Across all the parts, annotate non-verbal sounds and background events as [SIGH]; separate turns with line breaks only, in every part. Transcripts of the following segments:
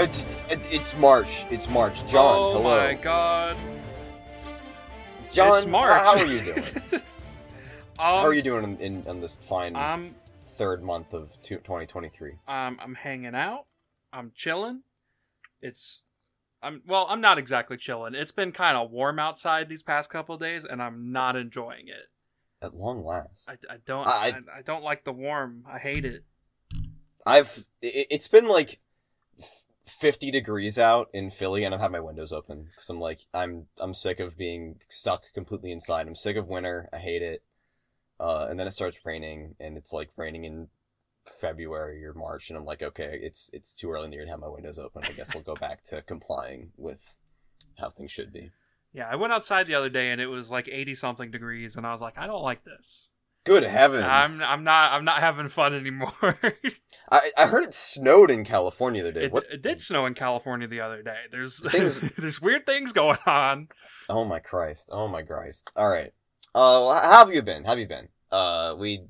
Uh, it, it- it's March. It's March. John,
oh
hello.
my god.
John,
it's March.
How, are you doing?
um,
how are you doing [LAUGHS] in, in on this fine
I'm
third month of two- 2023?
um, I'm hanging out. I'm chilling. It's I'm well, I'm not exactly chilling. It's been kind of warm outside these past couple days and I'm not enjoying it.
At long last,
I, I don't
I-
I, I don't like the warm. I hate it.
I've it, it's been like 50 degrees out in Philly, and I've had my windows open because I'm like I'm I'm sick of being stuck completely inside. I'm sick of winter. I hate it. Uh, and then it starts raining, and it's like raining in February or March, and I'm like, okay, it's it's too early in the year to have my windows open. I guess I'll go back to complying with how things should be.
Yeah, I went outside the other day and it was like 80 something degrees and I was like, I don't like this.
Good heavens!
I'm I'm not I'm not having fun anymore. [LAUGHS]
I I heard it snowed in California the other day.
it, it did snow in California the other day. There's
Things- [LAUGHS]
there's weird things going on.
Oh my Christ! Oh my Christ! All right. Uh, well, how have you been? How have you been? Uh, we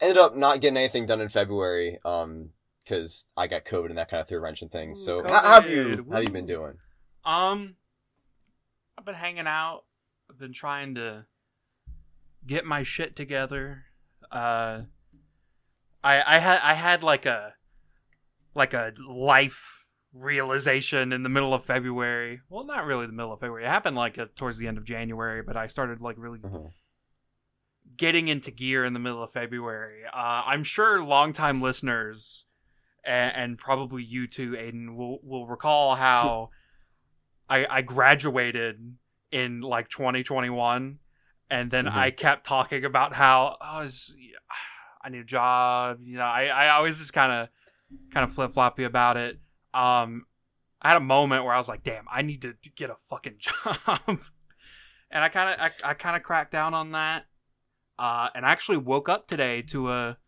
ended up not getting anything done in February, um, because I got COVID and that kind of threw a wrench in things. So, how, how have you? How have you been doing?
Um, I've been hanging out. I've been trying to get my shit together. Uh, I I had I had like a like a life realization in the middle of February. Well, not really the middle of February. It happened like uh, towards the end of January, but I started like really
Mhm.
getting into gear in the middle of February. Uh, I'm sure longtime listeners and, and probably you too, Aidan, will will recall how [LAUGHS] I, I graduated in like 2021, and then
Mhm.
I kept talking about how oh, it's- I need a job. You know, I, I always just kind of kind of flip floppy about it. Um, I had a moment where I was like, "Damn, I need to, to get a fucking [LAUGHS] job," and I kind of I, I kind of cracked down on that. Uh, and I actually woke up today to a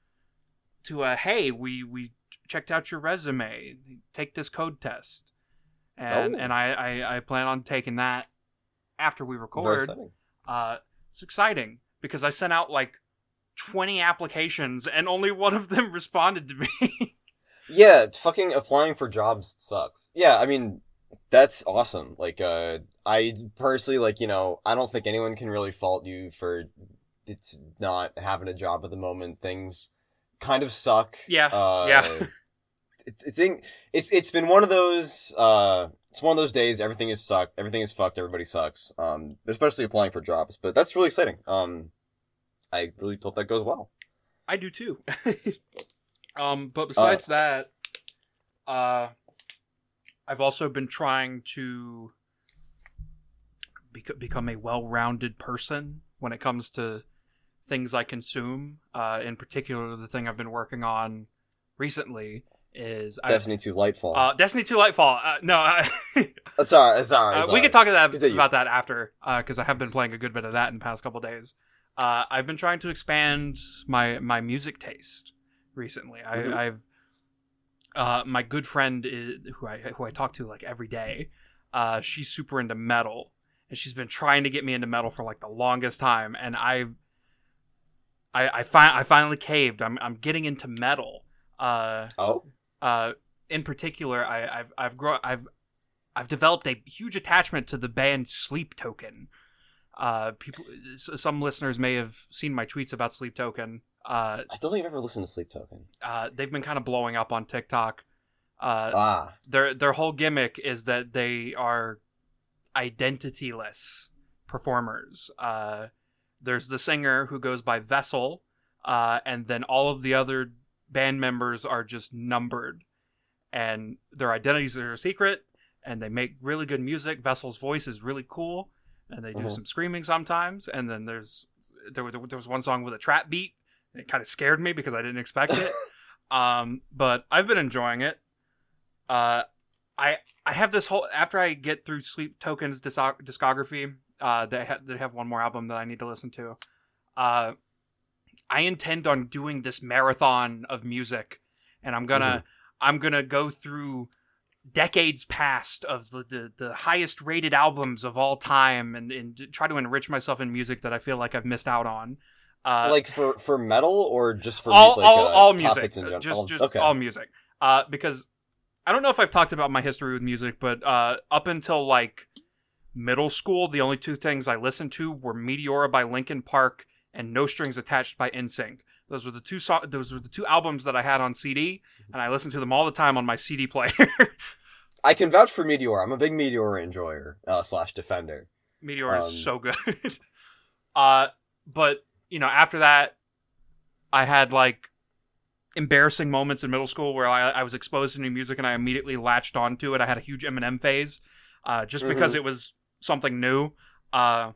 to a hey, we we checked out your resume. Take this code test, and
Oh.
and I, I I plan on taking that after we record. Uh, it's exciting because I sent out like twenty applications and only one of them [LAUGHS] responded to me.
Yeah, fucking applying for jobs sucks. Yeah, I mean, that's awesome. Like, uh, I personally, like, you know, I don't think anyone can really fault you for it's not having a job at the moment. Things kind of suck.
Yeah,
Uh,
yeah. [LAUGHS]
it think it's it's been one of those uh it's one of those days everything is sucked everything is fucked everybody sucks um especially applying for jobs but that's really exciting um i really hope that goes well
I do too. [LAUGHS] um, but besides that, uh, I've also been trying to bec- become a well-rounded person when it comes to things I consume. Uh, in particular, the thing I've been working on recently is I-
destiny 2 lightfall
uh, Destiny 2 Lightfall. Uh, no, uh, [LAUGHS]
Uh, sorry sorry,
uh, we can talk about,
Continue.
about that after because I have been playing a good bit of that in the past couple days. Uh, I've been trying to expand my my music taste recently.
Mhm.
I, I've uh, my good friend is, who I who I talk to like every day. Uh, she's super into metal, and she's been trying to get me into metal for like the longest time. And I I I, fi- I finally caved. I'm I'm getting into metal. Uh,
oh
uh, in particular, I, I've I've grown I've I've developed a huge attachment to the band Sleep Token. Uh, people, some listeners may have seen my tweets about Sleep Token. Uh,
i don't think i've ever listened to sleep token
uh, they've been kind of blowing up on TikTok. Uh,
ah
their their whole gimmick is that they are identityless performers. Uh, there's the singer who goes by Vessel, uh, and then all of the other band members are just numbered, and their identities are a secret. And they make really good music. Vessel's voice is really cool, and they do
Mhm.
some screaming sometimes. And then there's there, was- there was one song with a trap beat. And it kind of scared me because I didn't expect it. [LAUGHS] um, but I've been enjoying it uh i i have this whole after i get through sleep tokens discography uh they, ha- they have one more album that i need to listen to uh i intend on doing this marathon of music and i'm gonna i'm gonna go through decades past of the, the, the highest rated albums of all time and, and try to enrich myself in music that i feel like i've missed out on. Uh
like for for metal or just for
all
like,
all,
uh,
all music,
in
just just
okay.
all music. Uh, because I don't know if I've talked about my history with music, but uh, up until like middle school, the only two things I listened to were Meteora by Linkin Park and No Strings Attached by NSYNC. Those were the two so- those were the two albums that I had on CD, and I listened to them all the time on my CD player.
I can vouch for Meteor. I'm a big Meteor enjoyer uh, slash defender.
Meteor
Um,
is so good. [LAUGHS] uh, but you know, after that, I had like embarrassing moments in middle school where I, I was exposed to new music and I immediately latched onto it. I had a huge Eminem phase, uh, just because
Mhm.
it was something new. Uh,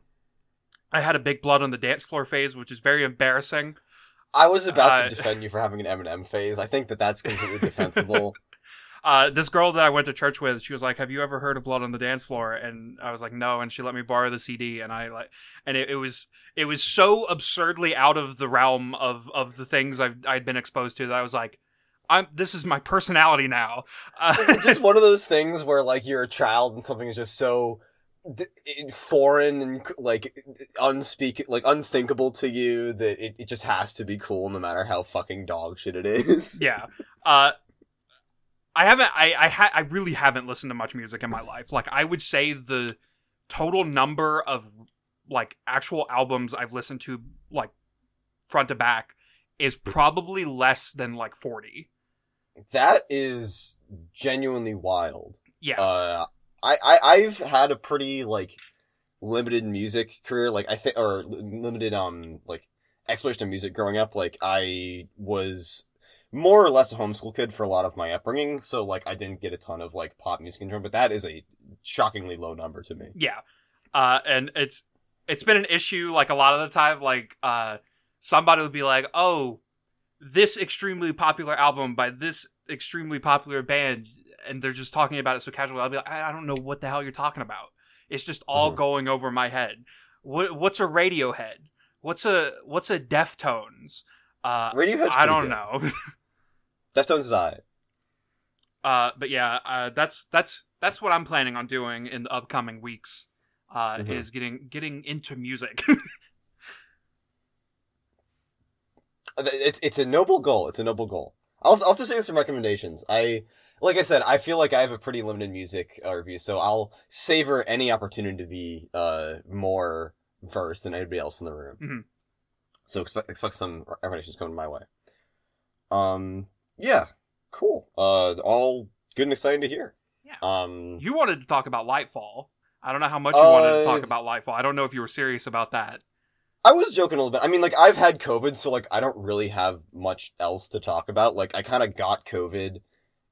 I had a big blood on the dance floor phase, which is very embarrassing.
I was about
Uh,
to defend you for having an Eminem phase. I think that that's completely [LAUGHS] defensible.
Uh, this girl that I went to church with, she was like, "Have you ever heard of Blood on the Dance Floor?" And I was like, "No." And she let me borrow the CD, and I like, and it, it was it was so absurdly out of the realm of of the things I've I'd been exposed to that I was like, "I'm this is my personality now." [LAUGHS] Uh,
just one of those things where like you're a child and something is just so d- foreign and like unspeak like unthinkable to you that it, it just has to be cool no matter how fucking dog shit it is. [LAUGHS]
yeah. Uh, I haven't. I I ha- I really haven't listened to much music in my life. Like I would say the total number of like actual albums I've listened to like front to back is probably less than like forty.
That is genuinely wild.
Yeah.
Uh, I, I I've had a pretty like limited music career. Like I think, or limited um like exploration of music growing up. Like I was more or less a homeschool kid for a lot of my upbringing, so like I didn't get a ton of like pop music in term. But that is a shockingly low number to me.
Yeah. Uh, and it's it's been an issue like a lot of the time. Like uh, somebody would be like, "Oh, this extremely popular album by this extremely popular band," and they're just talking about it so casually. I'll be like, "I don't know what the hell you're talking about. It's just all
Mhm.
going over my head. What what's a Radiohead? What's a what's a Deftones? Uh,
Radiohead's
I don't
good.
know." [LAUGHS]
Deftones is I.
Uh, but yeah, uh, that's that's that's what I'm planning on doing in the upcoming weeks. Uh,
Mhm.
is getting getting into music. [LAUGHS]
It's it's a noble goal. It's a noble goal. I'll I'll have to say some recommendations. I like I said, I feel like I have a pretty limited music uh, review, so I'll savor any opportunity to be uh more versed than anybody else in the room.
Mhm.
So expect expect some recommendations coming my way. Um, yeah, cool. Uh, all good and exciting to hear.
Yeah.
Um,
you wanted to talk about Lightfall. I don't know how much you wanted to
Uh,
talk about Lightfall. I don't know if you were serious about that.
I was joking a little bit. I mean, like I've had COVID, so like I don't really have much else to talk about. Like I kind of got COVID,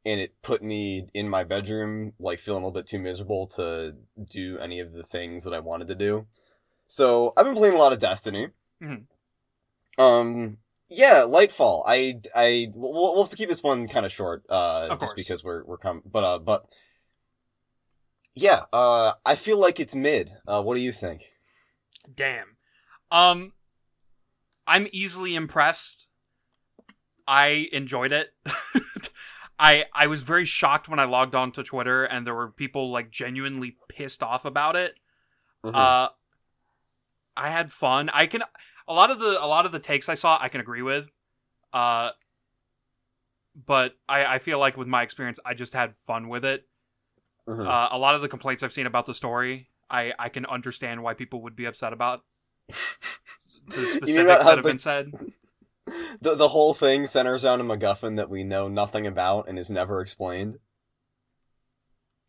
and it put me in my bedroom, like feeling a little bit too miserable to do any of the things that I wanted to do. So I've been playing a lot of Destiny.
Mhm.
Um, yeah, Lightfall. I I we'll, we'll have to keep this one kind of short, uh,
Of
just
course.
because we're we're com- but uh, but yeah, uh, I feel like it's mid. Uh, what do you think?
Damn. Um, I'm easily impressed. I enjoyed it. [LAUGHS] I I was very shocked when I logged on to Twitter and there were people like genuinely pissed off about it.
Mhm.
Uh, I had fun. I can a lot of the a lot of the takes I saw I can agree with. Uh, but I I feel like with my experience I just had fun with it.
Mhm.
Uh, a lot of the complaints I've seen about the story I I can understand why people would be upset about [LAUGHS] the specifics that have been said. [LAUGHS]
the the whole thing centers around a MacGuffin that we know nothing about and is never explained.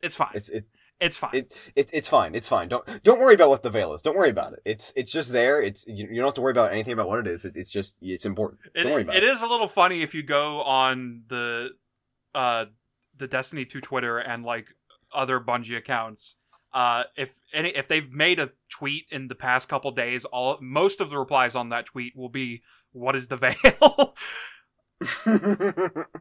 It's fine.
It's it,
It's fine.
it, it it's fine. It's fine. Don't don't worry about what the veil is. Don't worry about it. It's it's just there. It's you, you don't have to worry about anything about what it is. It, it's just it's important.
It,
don't worry about
it
it.
is a little funny if you go on the uh the Destiny 2 Twitter and like other Bungie accounts. Uh if any if they've made a tweet in the past couple days, all most of the replies on that tweet will be what is the veil? [LAUGHS] [LAUGHS]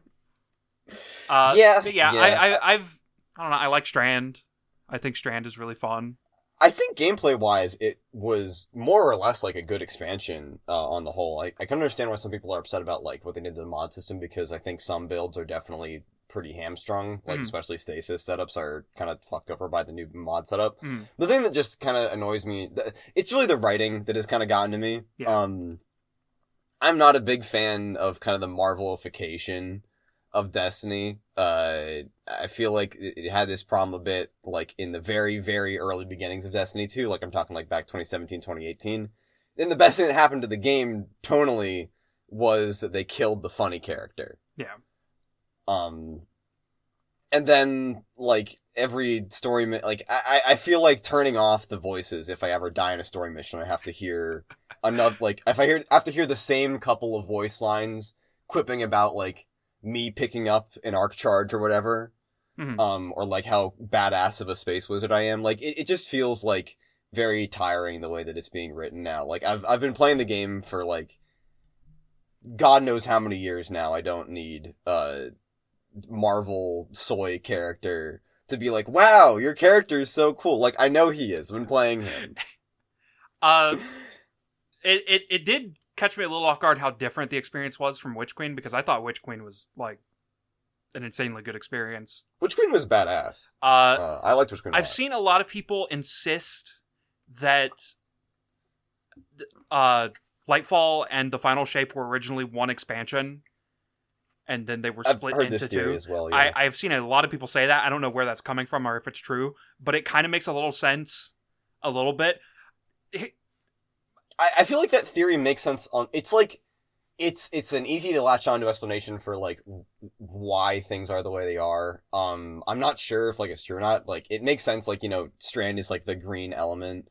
uh
Yeah,
yeah,
yeah.
I, I I've I don't know, I like Strand. I think Strand is really fun.
I think gameplay wise, it was more or less like a good expansion uh, on the whole. I, I can understand why some people are upset about like what they did to the mod system because I think some builds are definitely pretty hamstrung. Like
Mhm.
especially stasis setups are kind of fucked over by the new mod setup.
Hmm.
The thing that just kind of annoys me, it's really the writing that has kind of gotten to me.
Yeah.
Um, I'm not a big fan of kind of the Marvelification of Destiny. Uh, I feel like it, had this problem a bit, like in the very, very early beginnings of Destiny 2. Like I'm talking like back 2017, 2018. Then the best thing that happened to the game tonally was that they killed the funny character.
Yeah.
Um, and then like every story, mi- like I, I feel like turning off the voices if I ever die in a story mission. I have to hear another like if I hear I have to hear the same couple of voice lines quipping about like me picking up an arc charge or whatever,
Mhm.
um, or like how badass of a space wizard I am. Like it, it just feels like very tiring the way that it's being written now. Like I've I've been playing the game for like God knows how many years now. I don't need uh Marvel soy character to be like, wow, your character is so cool. Like I know he is when playing him.
Uh, [LAUGHS] it, it it did catch me a little off guard how different the experience was from Witch Queen because I thought Witch Queen was like an insanely good experience.
Witch Queen was badass.
Uh,
Uh, I liked Witch Queen.
I've seen a lot of people insist that uh, Lightfall and the Final Shape were originally one expansion, and then they were split into two.
as well. Yeah.
I, I've seen a lot of people say that. I don't know where that's coming from or if it's true, but it kind of makes a little sense, a little bit.
I, I feel like that theory makes sense on it's like it's it's an easy to latch onto explanation for like why things are the way they are. Um I'm not sure if like it's true or not. Like it makes sense like, you know, Strand is like the green element.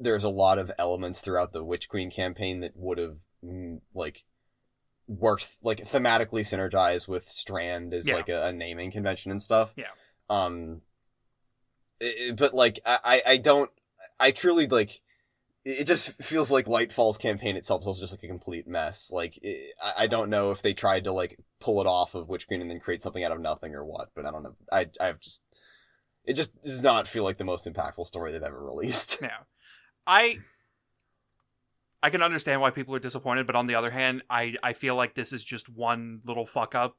There's a lot of elements throughout the Witch Queen campaign that would have mm, like worked like thematically synergized with Strand as
Yeah.
like a, a naming convention and stuff.
Yeah.
Um i- i- but like I I don't I truly like it it just feels like Lightfall's campaign itself is also just like a complete mess. Like it, I I don't know if they tried to like pull it off of Witch Queen and then create something out of nothing or what, but I don't know. I I've just it just does not feel like the most impactful story they've ever released.
Yeah. I I can understand why people are disappointed, but on the other hand, I I feel like this is just one little fuck up.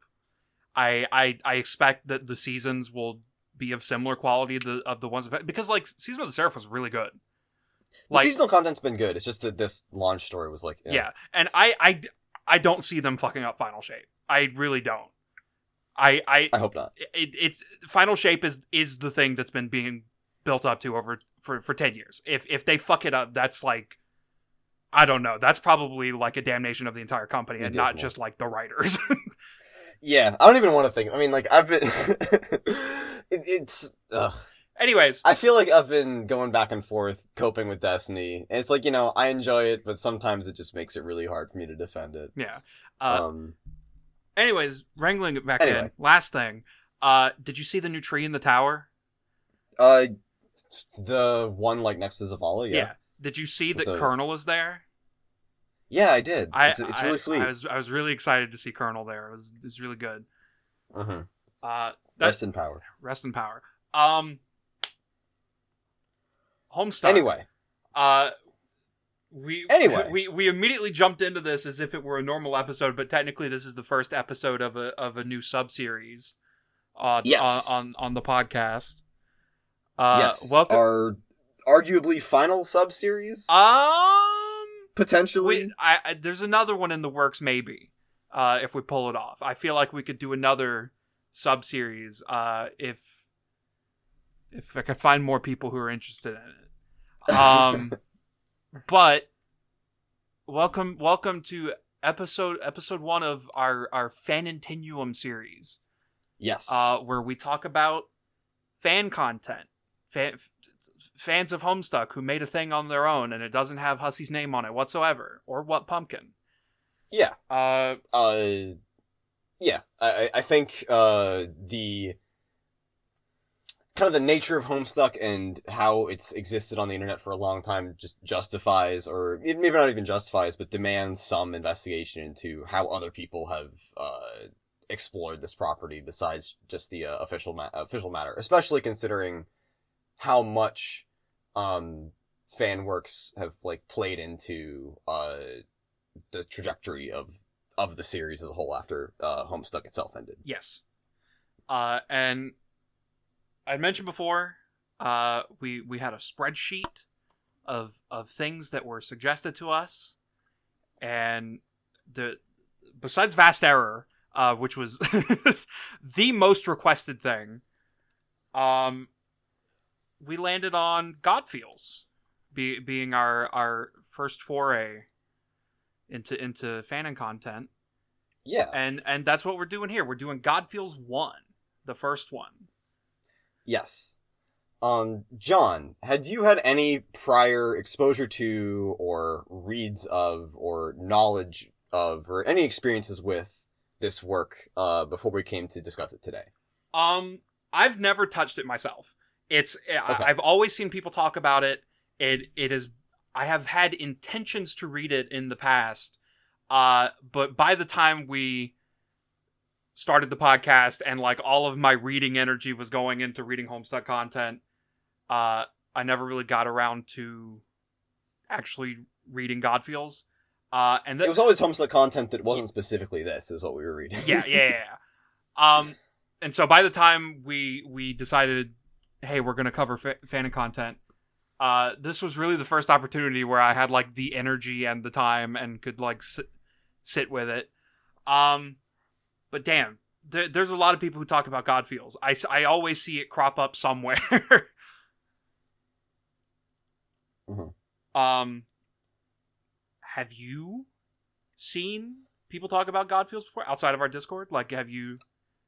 I I I expect that the seasons will be of similar quality the, of the ones because like season of the Seraph was really good.
the seasonal content's been good. It's just that this launch story was like
yeah. and I I I don't see them fucking up Final Shape. I really don't. I I
I hope not.
it, it's Final Shape is is the thing that's been being built up to over for for 10 years. If if they fuck it up, that's like I don't know. That's probably like a damnation of the entire company and not just like the writers. [LAUGHS]
Yeah, I don't even want to think. I mean, like I've been. [LAUGHS] it, it's. Ugh.
Anyways,
I feel like I've been going back and forth coping with Destiny, and it's like you know I enjoy it, but sometimes it just makes it really hard for me to defend it.
yeah. Uh,
um,
anyways, wrangling it back in. Last thing. Uh did you see the new tree in the tower?
uh, the one like next to Zavala, yeah.
Did you see that
the-
Colonel is there?
Yeah, I did.
I,
it's, it's
I-
really sweet.
I was I was really excited to see Colonel there. It was it was really good.
Mhm.
Uh that,
Rest in power.
rest in power. Um Homestuck.
Anyway,
Uh, we
Anyway.
we we immediately jumped into this as if it were a normal episode, but technically this is the first episode of a of a new sub series. Uh,
Yes.
on, on on the podcast. Uh,
yes,
welcome.
our arguably final sub series
um,
potentially.
I, I there's another one in the works, maybe. Uh, if we pull it off, I feel like we could do another sub series. Uh, if if I could find more people who are interested in it. Um, [LAUGHS] but welcome, welcome to episode episode one of our our Fanontinuum series,
yes.
uh, where we talk about fan content, fan, fans of Homestuck who made a thing on their own and it doesn't have Hussie's name on it whatsoever, or what pumpkin.
yeah.
Uh,
uh yeah i I- think uh the kind of the nature of homestuck and how it's existed on the internet for a long time just justifies or maybe not even justifies but demands some investigation into how other people have uh explored this property besides just the uh, official ma- official matter especially considering how much um fan works have like played into uh the trajectory of of the series as a whole after uh, Homestuck itself ended.
Yes. Uh, and I mentioned before, uh, we we had a spreadsheet of of things that were suggested to us, and the besides vast error, uh, which was [LAUGHS] the most requested thing. Um, we landed on Godfeels, be, being our our first foray into into fanon content,
Yeah.
and and that's what we're doing here. We're doing Godfeels one, the first one.
Yes. Um, John, had you had any prior exposure to, or reads of, or knowledge of, or any experiences with this work uh, before we came to discuss it today?
Um, I've never touched it myself. It's I-
Okay.
I've always seen people talk about it. It it is I have had intentions to read it in the past. Uh, but by the time we started the podcast and like all of my reading energy was going into reading Homestuck content, uh, I never really got around to actually reading Godfeels. Uh, and
It was always Homestuck content that wasn't specifically this, is what we were reading.
yeah, yeah, yeah. Um, and so by the time we we decided, hey, we're gonna cover fa- fan content, uh, this was really the first opportunity where I had like the energy and the time and could like sit, sit with it. Um, but damn, there, there's a lot of people who talk about Godfeels. I s- I always see it crop up somewhere.
Mhm. [LAUGHS]
Um, have you seen people talk about God feels before outside of our Discord? Like, have you?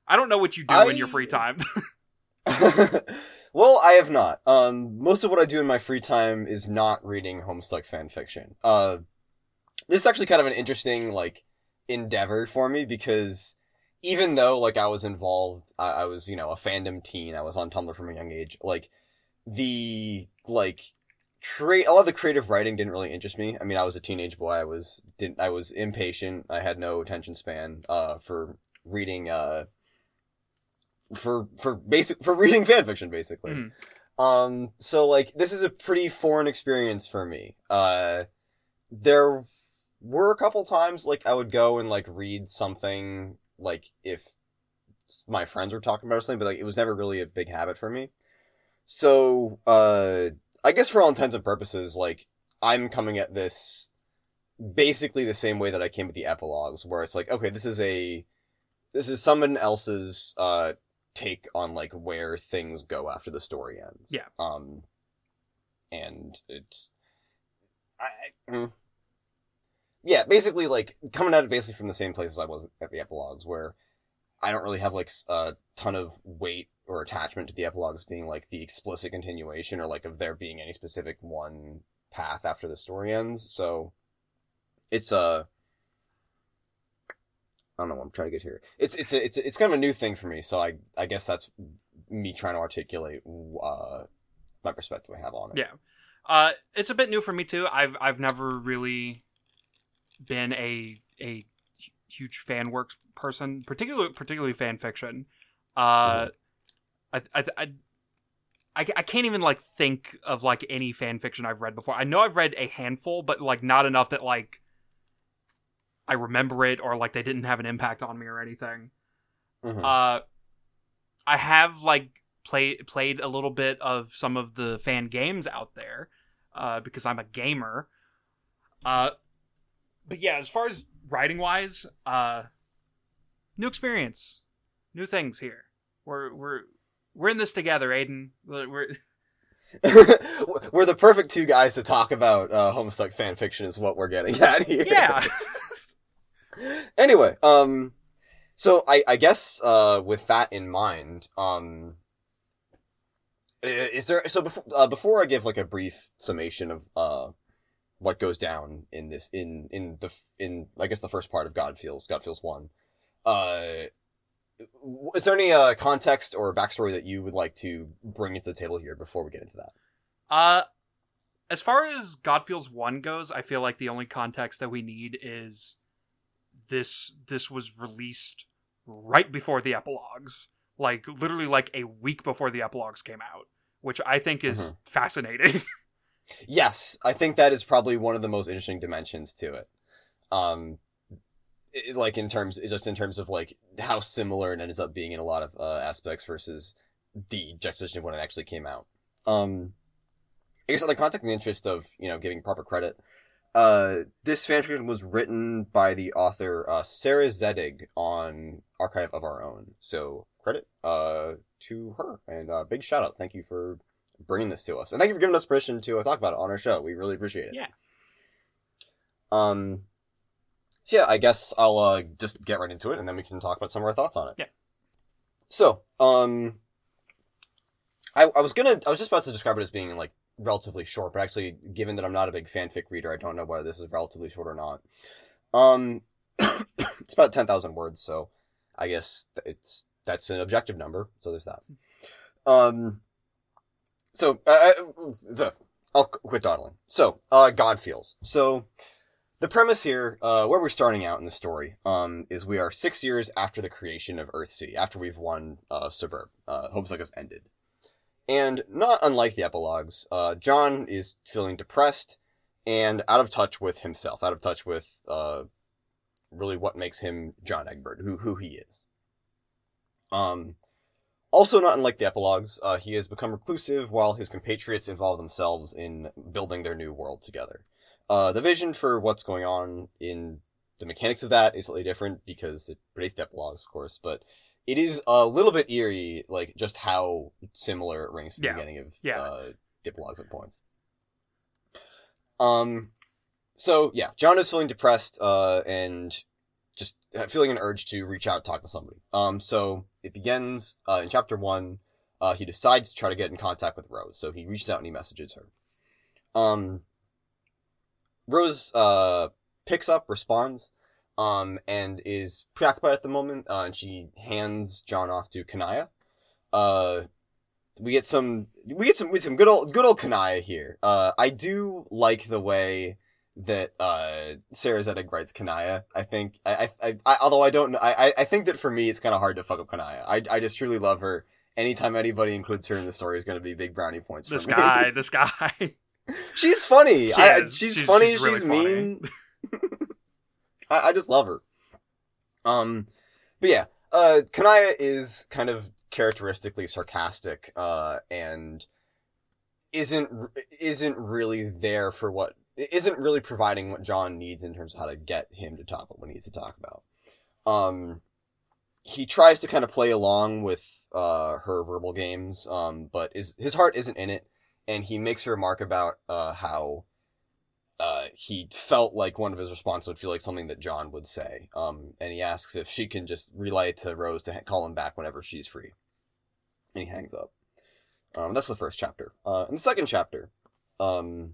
I don't know what you do in your free time. [LAUGHS] [LAUGHS]
well, I have not. Um, most of what I do in my free time is not reading Homestuck fan fiction. Uh, this is actually kind of an interesting like endeavor for me because even though like I was involved, I, I was you know a fandom teen. I was on Tumblr from a young age. Like the like create a lot of the creative writing didn't really interest me. I mean, I was a teenage boy. I was didn't I was impatient. I had no attention span uh for reading uh for for basic for reading fan fiction basically.
Mhm.
Um so like this is a pretty foreign experience for me. Uh there were a couple times like I would go and like read something like if my friends were talking about something, but like it was never really a big habit for me. So uh I guess for all intents and purposes, like I'm coming at this basically the same way that I came at the epilogues, where it's like, okay, this is a this is someone else's uh take on like where things go after the story ends.
Yeah.
Um and it's I, mm. yeah, basically like coming at it basically from the same place as I was at the epilogues where I don't really have like a ton of weight or attachment to the epilogues being like the explicit continuation or like of there being any specific one path after the story ends. So it's a I don't know what I'm trying to get here. It's it's a, it's a, it's kind of a new thing for me. So I I guess that's me trying to articulate uh my perspective I have on it.
Yeah. Uh, it's a bit new for me too. I've I've never really been a a huge fan works person, particularly particularly fan fiction. Uh, I, I I I I can't even like think of like any fan fiction I've read before. I know I've read a handful, but like not enough that like I remember it or like they didn't have an impact on me or anything.
Mhm.
Uh, I have like played played a little bit of some of the fan games out there, uh, because I'm a gamer. Uh, but yeah, as far as writing wise, uh, new experience, new things here. We're we're we're in this together, Aidan. We're we're- [LAUGHS] [LAUGHS]
we're the perfect two guys to talk about uh, Homestuck fan fiction is what we're getting at here.
yeah. [LAUGHS]
anyway, um, so I, I guess uh, with that in mind, um, is there so before uh, before I give like a brief summation of uh what goes down in this in in the in I guess the first part of God feels God feels one, uh. Is there any uh, context or backstory that you would like to bring into the table here before we get into that?
Uh, as far as God Feels One goes, I feel like the only context that we need is this. This was released right before the epilogues, like literally like a week before the epilogues came out, which I think is fascinating. [LAUGHS]
Yes, I think that is probably one of the most interesting dimensions to it. Um, i- like in terms, just in terms of like how similar it ends up being in a lot of uh, aspects versus the juxtaposition of when it actually came out. Um, I guess in the context and interest of you know giving proper credit, Uh, this fanfiction was written by the author uh, Sarah Zedig on Archive of Our Own. So credit uh to her and uh, big shout out. Thank you for bringing this to us, and thank you for giving us permission to uh, talk about it on our show. We really appreciate it.
Yeah.
Um. So yeah, I guess I'll uh, just get right into it, and then we can talk about some of our thoughts on it.
Yeah.
So, um, I I was gonna I was just about to describe it as being like relatively short, but actually, given that I'm not a big fanfic reader, I don't know whether this is relatively short or not. Um, [COUGHS] it's about ten thousand words, so I guess it's that's an objective number. So there's that. Um, so uh, the I'll quit dawdling. So, uh, God feels. So, the premise here, uh, where we're starting out in the story, um, is we are six years after the creation of Earth C, after we've won, uh, Sburb. Uh, Hope's Like ended. And not unlike the epilogues, uh, John is feeling depressed and out of touch with himself, out of touch with, uh, really what makes him John Egbert, who, who he is. Um, also not unlike the epilogues, uh, he has become reclusive while his compatriots involve themselves in building their new world together. Uh, the vision for what's going on in the mechanics of that is slightly different because it predates the epilogues, of course, but it is a little bit eerie, like just how similar it rings to the
Yeah.
beginning of
Yeah.
uh, the epilogues at points. Um, so yeah, John is feeling depressed, uh, and just feeling an urge to reach out, talk to somebody. Um, so it begins uh, in chapter one. Uh, he decides to try to get in contact with Rose, so he reaches out and he messages her. Um, Rose uh picks up, responds, um, and is preoccupied at the moment. Uh, and she hands John off to Kanaya. Uh, we get some, we get some, we get some good old, good old Kanaya here. Uh, I do like the way that uh Sarah Zedig writes Kanaya. I think I I, I although I don't I I- think that for me it's kind of hard to fuck up Kanaya. I I just truly love her. Anytime anybody includes her in the story is going to be big brownie points
This
me.
guy, this [LAUGHS] guy.
she's funny.
She
I, she's,
She's-
funny.
she's
She's,
really
mean. [LAUGHS] I, I just love her. Um, but yeah, uh, Kanaya is kind of characteristically sarcastic, uh, and isn't isn't really there for what isn't really providing what John needs in terms of how to get him to talk about what he needs to talk about. Um, he tries to kind of play along with uh her verbal games, um, but is his heart isn't in it, and he makes a remark about uh how uh, he felt like one of his responses would feel like something that John would say. Um, and he asks if she can just relay to Rose to ha- call him back whenever she's free. And he hangs up. Um, that's the first chapter. Uh, in the second chapter, um,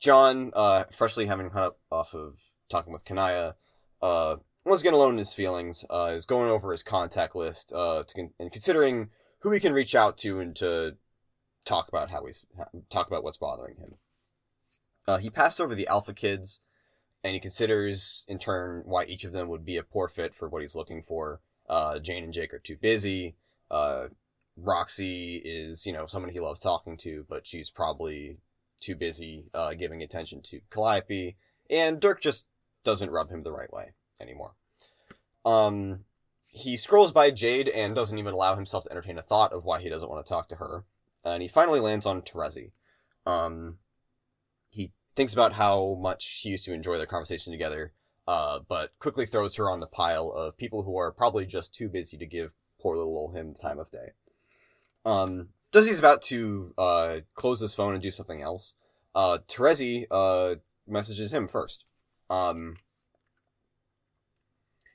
John, uh, freshly having come up off of talking with Kanaya, uh, once again alone in his feelings, uh, is going over his contact list, uh, con- and considering who he can reach out to and to talk about how he's, ha- talk about what's bothering him. Uh, he passed over the Alpha Kids, and he considers in turn why each of them would be a poor fit for what he's looking for. Uh, Jane and Jake are too busy. Uh, Roxy is, you know, someone he loves talking to, but she's probably too busy uh, giving attention to Calliope. And Dirk just doesn't rub him the right way anymore. Um, he scrolls by Jade and doesn't even allow himself to entertain a thought of why he doesn't want to talk to her. And he finally lands on Terezi. Um, he thinks about how much he used to enjoy their conversation together, uh, but quickly throws her on the pile of people who are probably just too busy to give poor little old him the time of day. Um, he's about to uh, close his phone and do something else, uh, Terezi uh, messages him first. Um,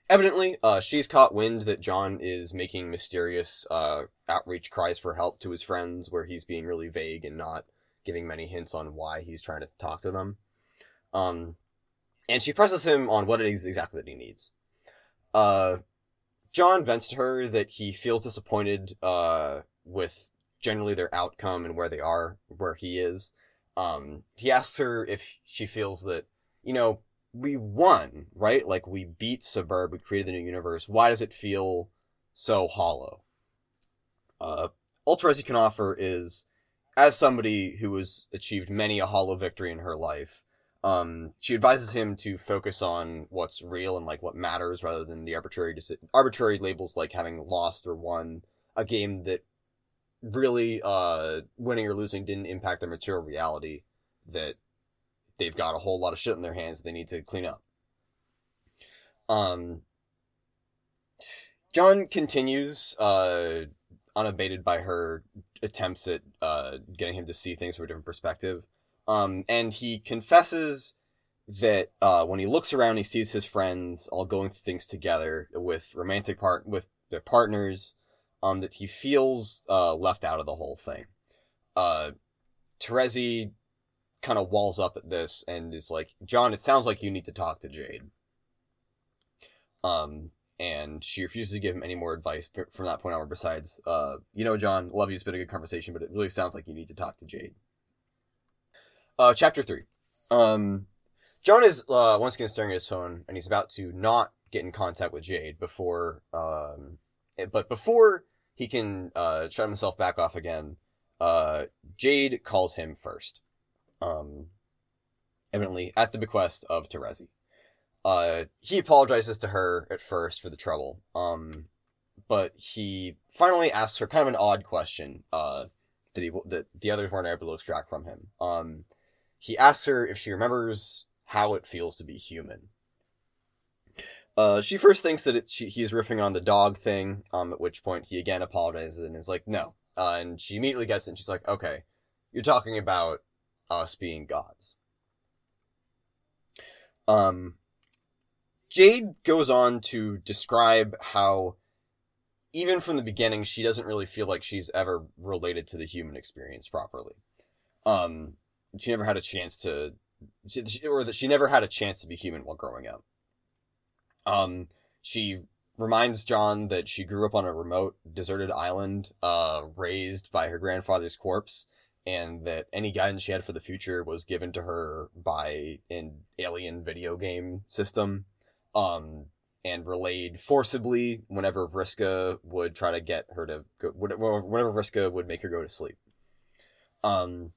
evidently, uh, she's caught wind that John is making mysterious uh, outreach cries for help to his friends, where he's being really vague and not giving many hints on why he's trying to talk to them. Um, and she presses him on what it is exactly that he needs. Uh, John vents to her that he feels disappointed uh, with generally their outcome and where they are, where he is. Um, he asks her if she feels that, you know, we won, right? Like we beat Sburb, we created the new universe. Why does it feel so hollow? Uh, all Terezi can offer is, as somebody who has achieved many a hollow victory in her life, um, she advises him to focus on what's real and like what matters rather than the arbitrary deci- arbitrary labels like having lost or won a game that really uh winning or losing didn't impact their material reality that they've got a whole lot of shit in their hands they need to clean up. Um, John continues, uh, unabated by her attempts at uh, getting him to see things from a different perspective. Um, and he confesses that uh, when he looks around, he sees his friends all going through things together with romantic part with their partners. Um, that he feels uh, left out of the whole thing. Uh, Terezi kind of walls up at this and is like, "John, it sounds like you need to talk to Jade." Um, and she refuses to give him any more advice from that point onward. Besides, uh, you know, John, love you. It's been a good conversation, but it really sounds like you need to talk to Jade. Uh, chapter three. Um, John is uh, once again staring at his phone, and he's about to not get in contact with Jade before, um, but before he can uh, shut himself back off again, uh, Jade calls him first. Um, evidently at the bequest of Terezi. Uh, he apologizes to her at first for the trouble. Um, but he finally asks her kind of an odd question. Uh, that he that the others weren't able to extract from him. Um, he asks her if she remembers how it feels to be human. Uh, she first thinks that it, she, he's riffing on the dog thing. Um, at which point he again apologizes and is like, "No." Uh, and she immediately gets it. and She's like, "Okay, you're talking about us being gods." Um, Jade goes on to describe how, even from the beginning, she doesn't really feel like she's ever related to the human experience properly. Um, she never had a chance to, or that she never had a chance to be human while growing up. Um, she reminds John that she grew up on a remote, deserted island, uh, raised by her grandfather's corpse, and that any guidance she had for the future was given to her by an alien video game system um, and relayed forcibly whenever Vriska would try to get her to go, whenever Vriska would make her go to sleep. Um,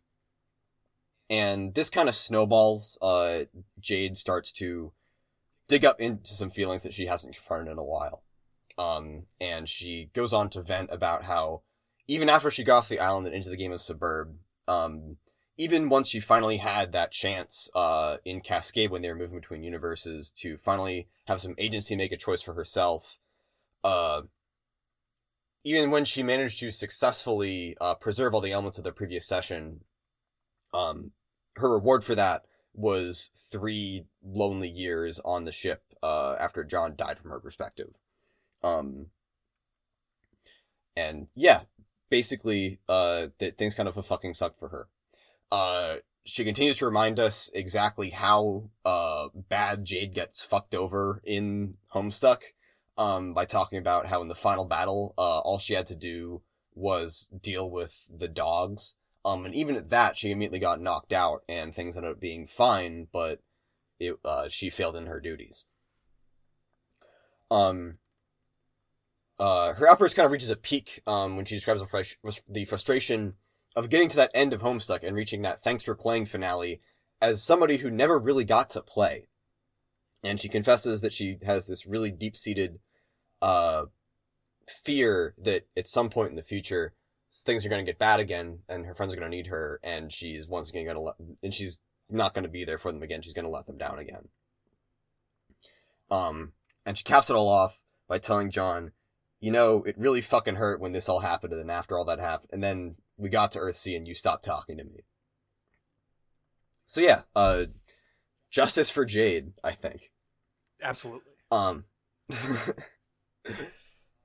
and this kind of snowballs. Uh, Jade starts to dig up into some feelings that she hasn't confronted in a while. Um, and she goes on to vent about how even after she got off the island and into the game of Sburb, um, even once she finally had that chance uh, in Cascade when they were moving between universes to finally have some agency, make a choice for herself, uh, even when she managed to successfully uh, preserve all the elements of the previous session, um, her reward for that was three lonely years on the ship uh, after John died from her perspective. Um, and yeah, basically, uh, things kind of fucking sucked for her uh, she continues to remind us exactly how uh, bad Jade gets fucked over in Homestuck um, by talking about how in the final battle, uh, all she had to do was deal with the dogs. Um, and even at that, she immediately got knocked out, and things ended up being fine, but it uh, she failed in her duties. Um, uh, her outburst kind of reaches a peak um, when she describes the, the frustration of getting to that end of Homestuck and reaching that thanks for playing finale as somebody who never really got to play. And she confesses that she has this really deep seated uh, fear that at some point in the future things are going to get bad again and her friends are going to need her and she's once again going to let and she's not going to be there for them again she's going to let them down again um and she caps it all off by telling john you know it really fucking hurt when this all happened and then after all that happened and then we got to Earth C and you stopped talking to me. So yeah, uh, justice for Jade, I think.
Absolutely.
Um, [LAUGHS]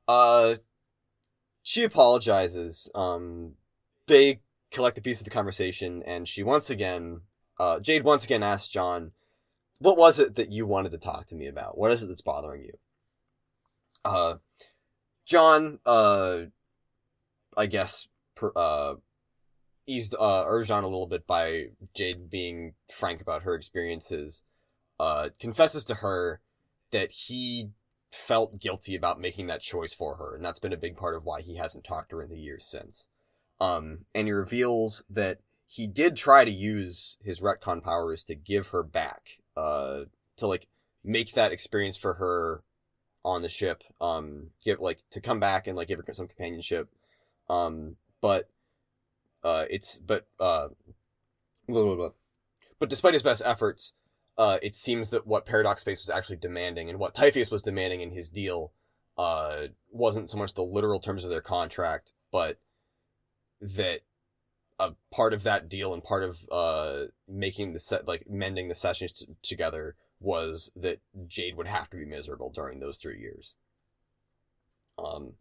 uh, she apologizes. Um, they collect a piece of the conversation, and she once again, uh, Jade once again asks John, "What was it that you wanted to talk to me about? What is it that's bothering you?" Uh, John, uh, I guess uh, eased uh, urged on a little bit by Jade being frank about her experiences, uh, confesses to her that he felt guilty about making that choice for her, and that's been a big part of why he hasn't talked to her in the years since. Um, and he reveals that he did try to use his retcon powers to give her back, uh, to like make that experience for her on the ship, um, give like to come back and like give her some companionship. Um, but uh, it's but uh, blah, blah, blah. but despite his best efforts, uh, it seems that what Paradox Space was actually demanding and what Typheus was demanding in his deal uh, wasn't so much the literal terms of their contract, but that a part of that deal and part of uh, making the set like mending the sessions t- together was that Jade would have to be miserable during those three years. Um,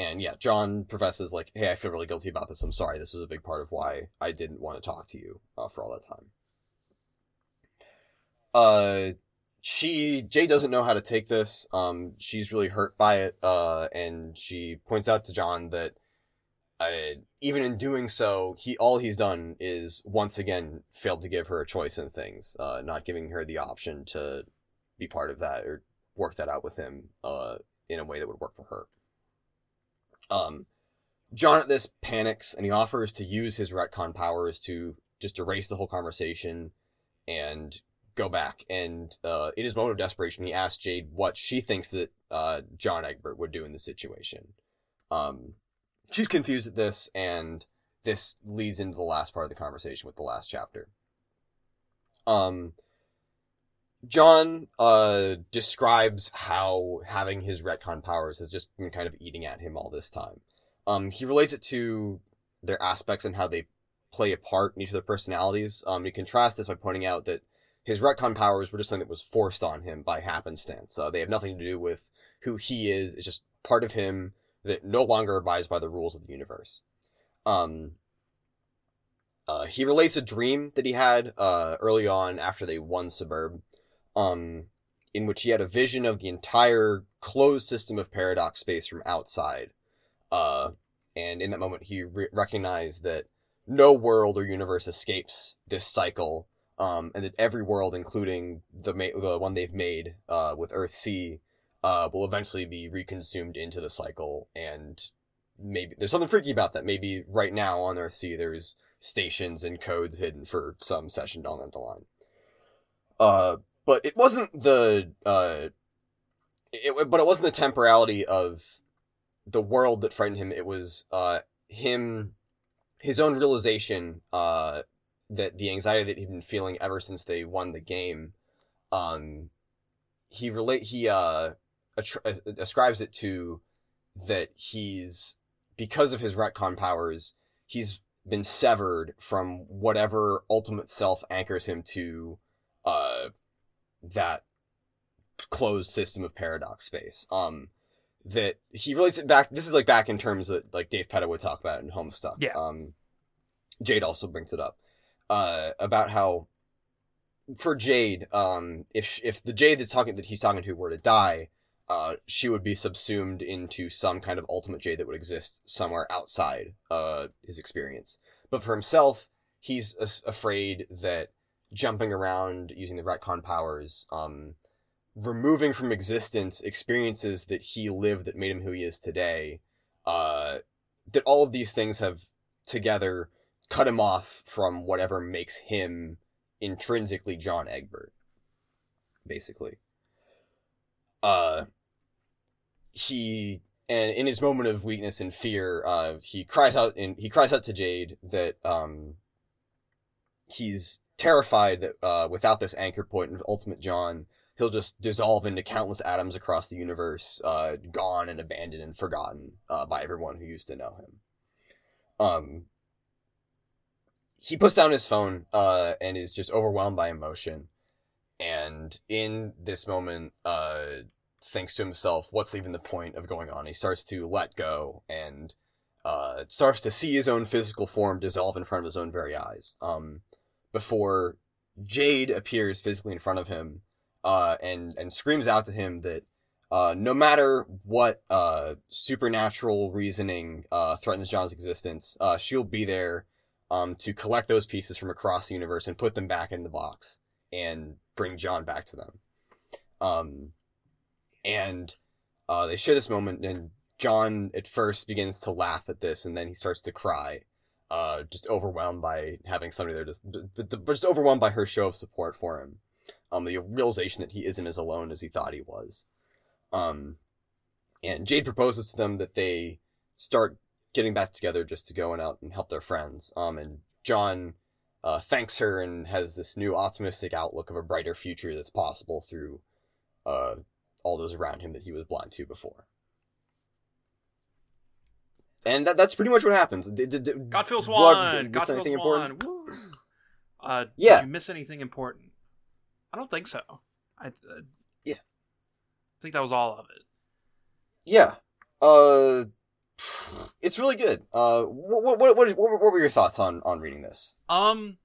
and yeah, John professes like, "Hey, I feel really guilty about this. I'm sorry. This was a big part of why I didn't want to talk to you uh, for all that time." Uh, she Jade doesn't know how to take this. Um, she's really hurt by it. Uh, and she points out to John that, uh, even in doing so, he all he's done is once again failed to give her a choice in things. Uh, not giving her the option to be part of that or work that out with him. Uh, in a way that would work for her. Um, John at this panics and he offers to use his retcon powers to just erase the whole conversation and go back. And uh, in his moment of desperation, he asks Jade what she thinks that uh, John Egbert would do in the situation. Um, she's confused at this, and this leads into the last part of the conversation with the last chapter. Um, John uh, describes how having his retcon powers has just been kind of eating at him all this time. Um, he relates it to their aspects and how they play a part in each of their personalities. Um, he contrasts this by pointing out that his retcon powers were just something that was forced on him by happenstance. Uh, they have nothing to do with who he is. It's just part of him that no longer abides by the rules of the universe. Um, uh, he relates a dream that he had uh, early on after they won Sburb um, in which he had a vision of the entire closed system of paradox space from outside. Uh, and in that moment, he re- recognized that no world or universe escapes this cycle, um, and that every world, including the ma- the one they've made uh, with Earth C, uh, will eventually be reconsumed into the cycle. And maybe there's something freaky about that. Maybe right now on Earth C, there's stations and codes hidden for some session down the line. Uh, but it wasn't the uh, it, but it wasn't the temporality of the world that frightened him. It was uh him, his own realization uh that the anxiety that he'd been feeling ever since they won the game, um, he relate he uh ascribes it to that he's because of his retcon powers he's been severed from whatever ultimate self anchors him to uh that closed system of paradox space. Um, that he relates it back. This is like back in terms that like Davepeta would talk about in Homestuck.
Yeah.
Um, Jade also brings it up, uh, about how for Jade, um, if if the Jade that's talking that he's talking to were to die, uh, she would be subsumed into some kind of ultimate Jade that would exist somewhere outside uh his experience. But for himself, he's a- afraid that jumping around using the retcon powers, um, removing from existence experiences that he lived that made him who he is today, uh, that all of these things have together cut him off from whatever makes him intrinsically John Egbert, basically. Uh, he and in his moment of weakness and fear, uh, he cries out and he cries out to Jade that um, he's terrified that uh, without this anchor point of Ultimate John, he'll just dissolve into countless atoms across the universe, uh, gone and abandoned and forgotten uh, by everyone who used to know him. Um, he puts down his phone uh, and is just overwhelmed by emotion. And in this moment, uh, thinks to himself, "What's even the point of going on?" He starts to let go and uh, starts to see his own physical form dissolve in front of his own very eyes. Um, before Jade appears physically in front of him, uh, and and screams out to him that uh, no matter what uh, supernatural reasoning uh, threatens John's existence, uh, she'll be there um, to collect those pieces from across the universe and put them back in the box and bring John back to them. Um, and uh, they share this moment, and John at first begins to laugh at this, and then he starts to cry, uh, just overwhelmed by having somebody there, just, but just overwhelmed by her show of support for him. Um, the realization that he isn't as alone as he thought he was. Um, and Jade proposes to them that they start getting back together just to go and out and help their friends. Um, and John uh, thanks her and has this new optimistic outlook of a brighter future that's possible through uh, all those around him that he was blind to before. And that, that's pretty much what happens. D- d- d-
God feels one.
did I
God
miss
feels
anything
one.
important?
Uh,
Yeah.
Did you miss anything important? I don't think so. I uh,
Yeah.
I think that was all of it.
Yeah. Uh, it's really good. Uh, what what what what, what were your thoughts on on reading this?
Um,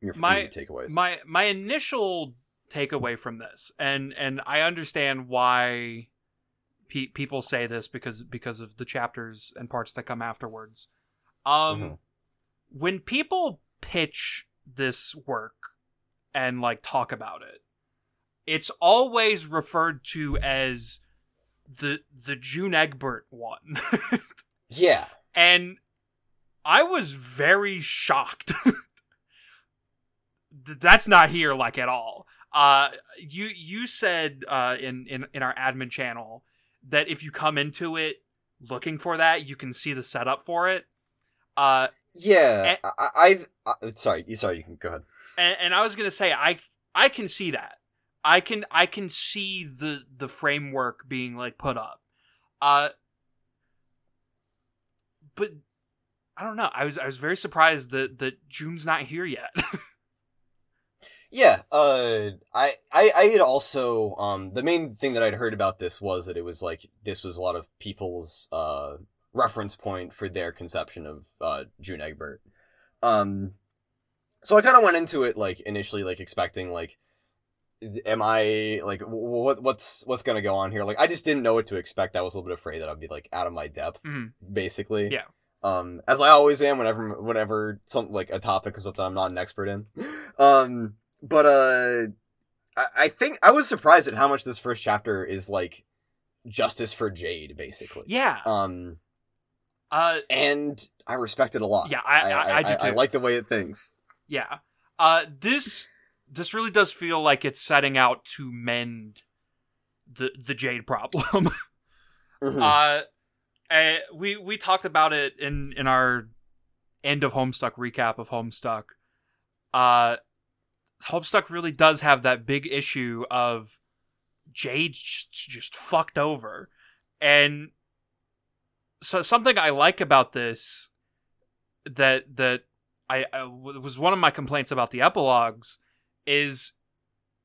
Your,
My-
your takeaways.
my my initial takeaway from this, and and I understand why pe- people say this because because of the chapters and parts that come afterwards. Um,
Mhm.
when people pitch this work and like talk about it, it's always referred to as the the June Egbert one. [LAUGHS]
yeah.
and I was very shocked. [LAUGHS] That's not here like at all. Uh, you you said uh, in, in in our admin channel that if you come into it looking for that, you can see the setup for it. Uh,
Yeah.
Eh.
I, I, I sorry. Sorry. You can go ahead.
and, and I was gonna say I I can see that. I can I can see the the framework being like put up. Uh but I don't know. I was I was very surprised that that June's not here yet. [LAUGHS]
Yeah, uh, I, I, I had also, um, the main thing that I'd heard about this was that it was like, this was a lot of people's, uh, reference point for their conception of, uh, June Egbert. Um, so I kind of went into it, like, initially, like, expecting, like, am I, like, what, what's, what's gonna go on here? Like, I just didn't know what to expect. I was a little bit afraid that I'd be, like, out of my depth,
Mhm.
basically.
Yeah.
Um, as I always am whenever, whenever some, like, a topic is something I'm not an expert in. [LAUGHS] Um, but uh I, I think I was surprised at how much this first chapter is like justice for Jade, basically.
yeah.
Um
Uh
and I respect it a lot.
Yeah, I- I- I do
I,
too.
like the way it thinks.
yeah. Uh this this really does feel like it's setting out to mend the the Jade problem. [LAUGHS]
Mhm.
Uh, eh, we we talked about it in in our end of Homestuck recap of Homestuck. Uh, Homestuck really does have that big issue of Jade just, just fucked over, and so something I like about this that that I, I was one of my complaints about the epilogues is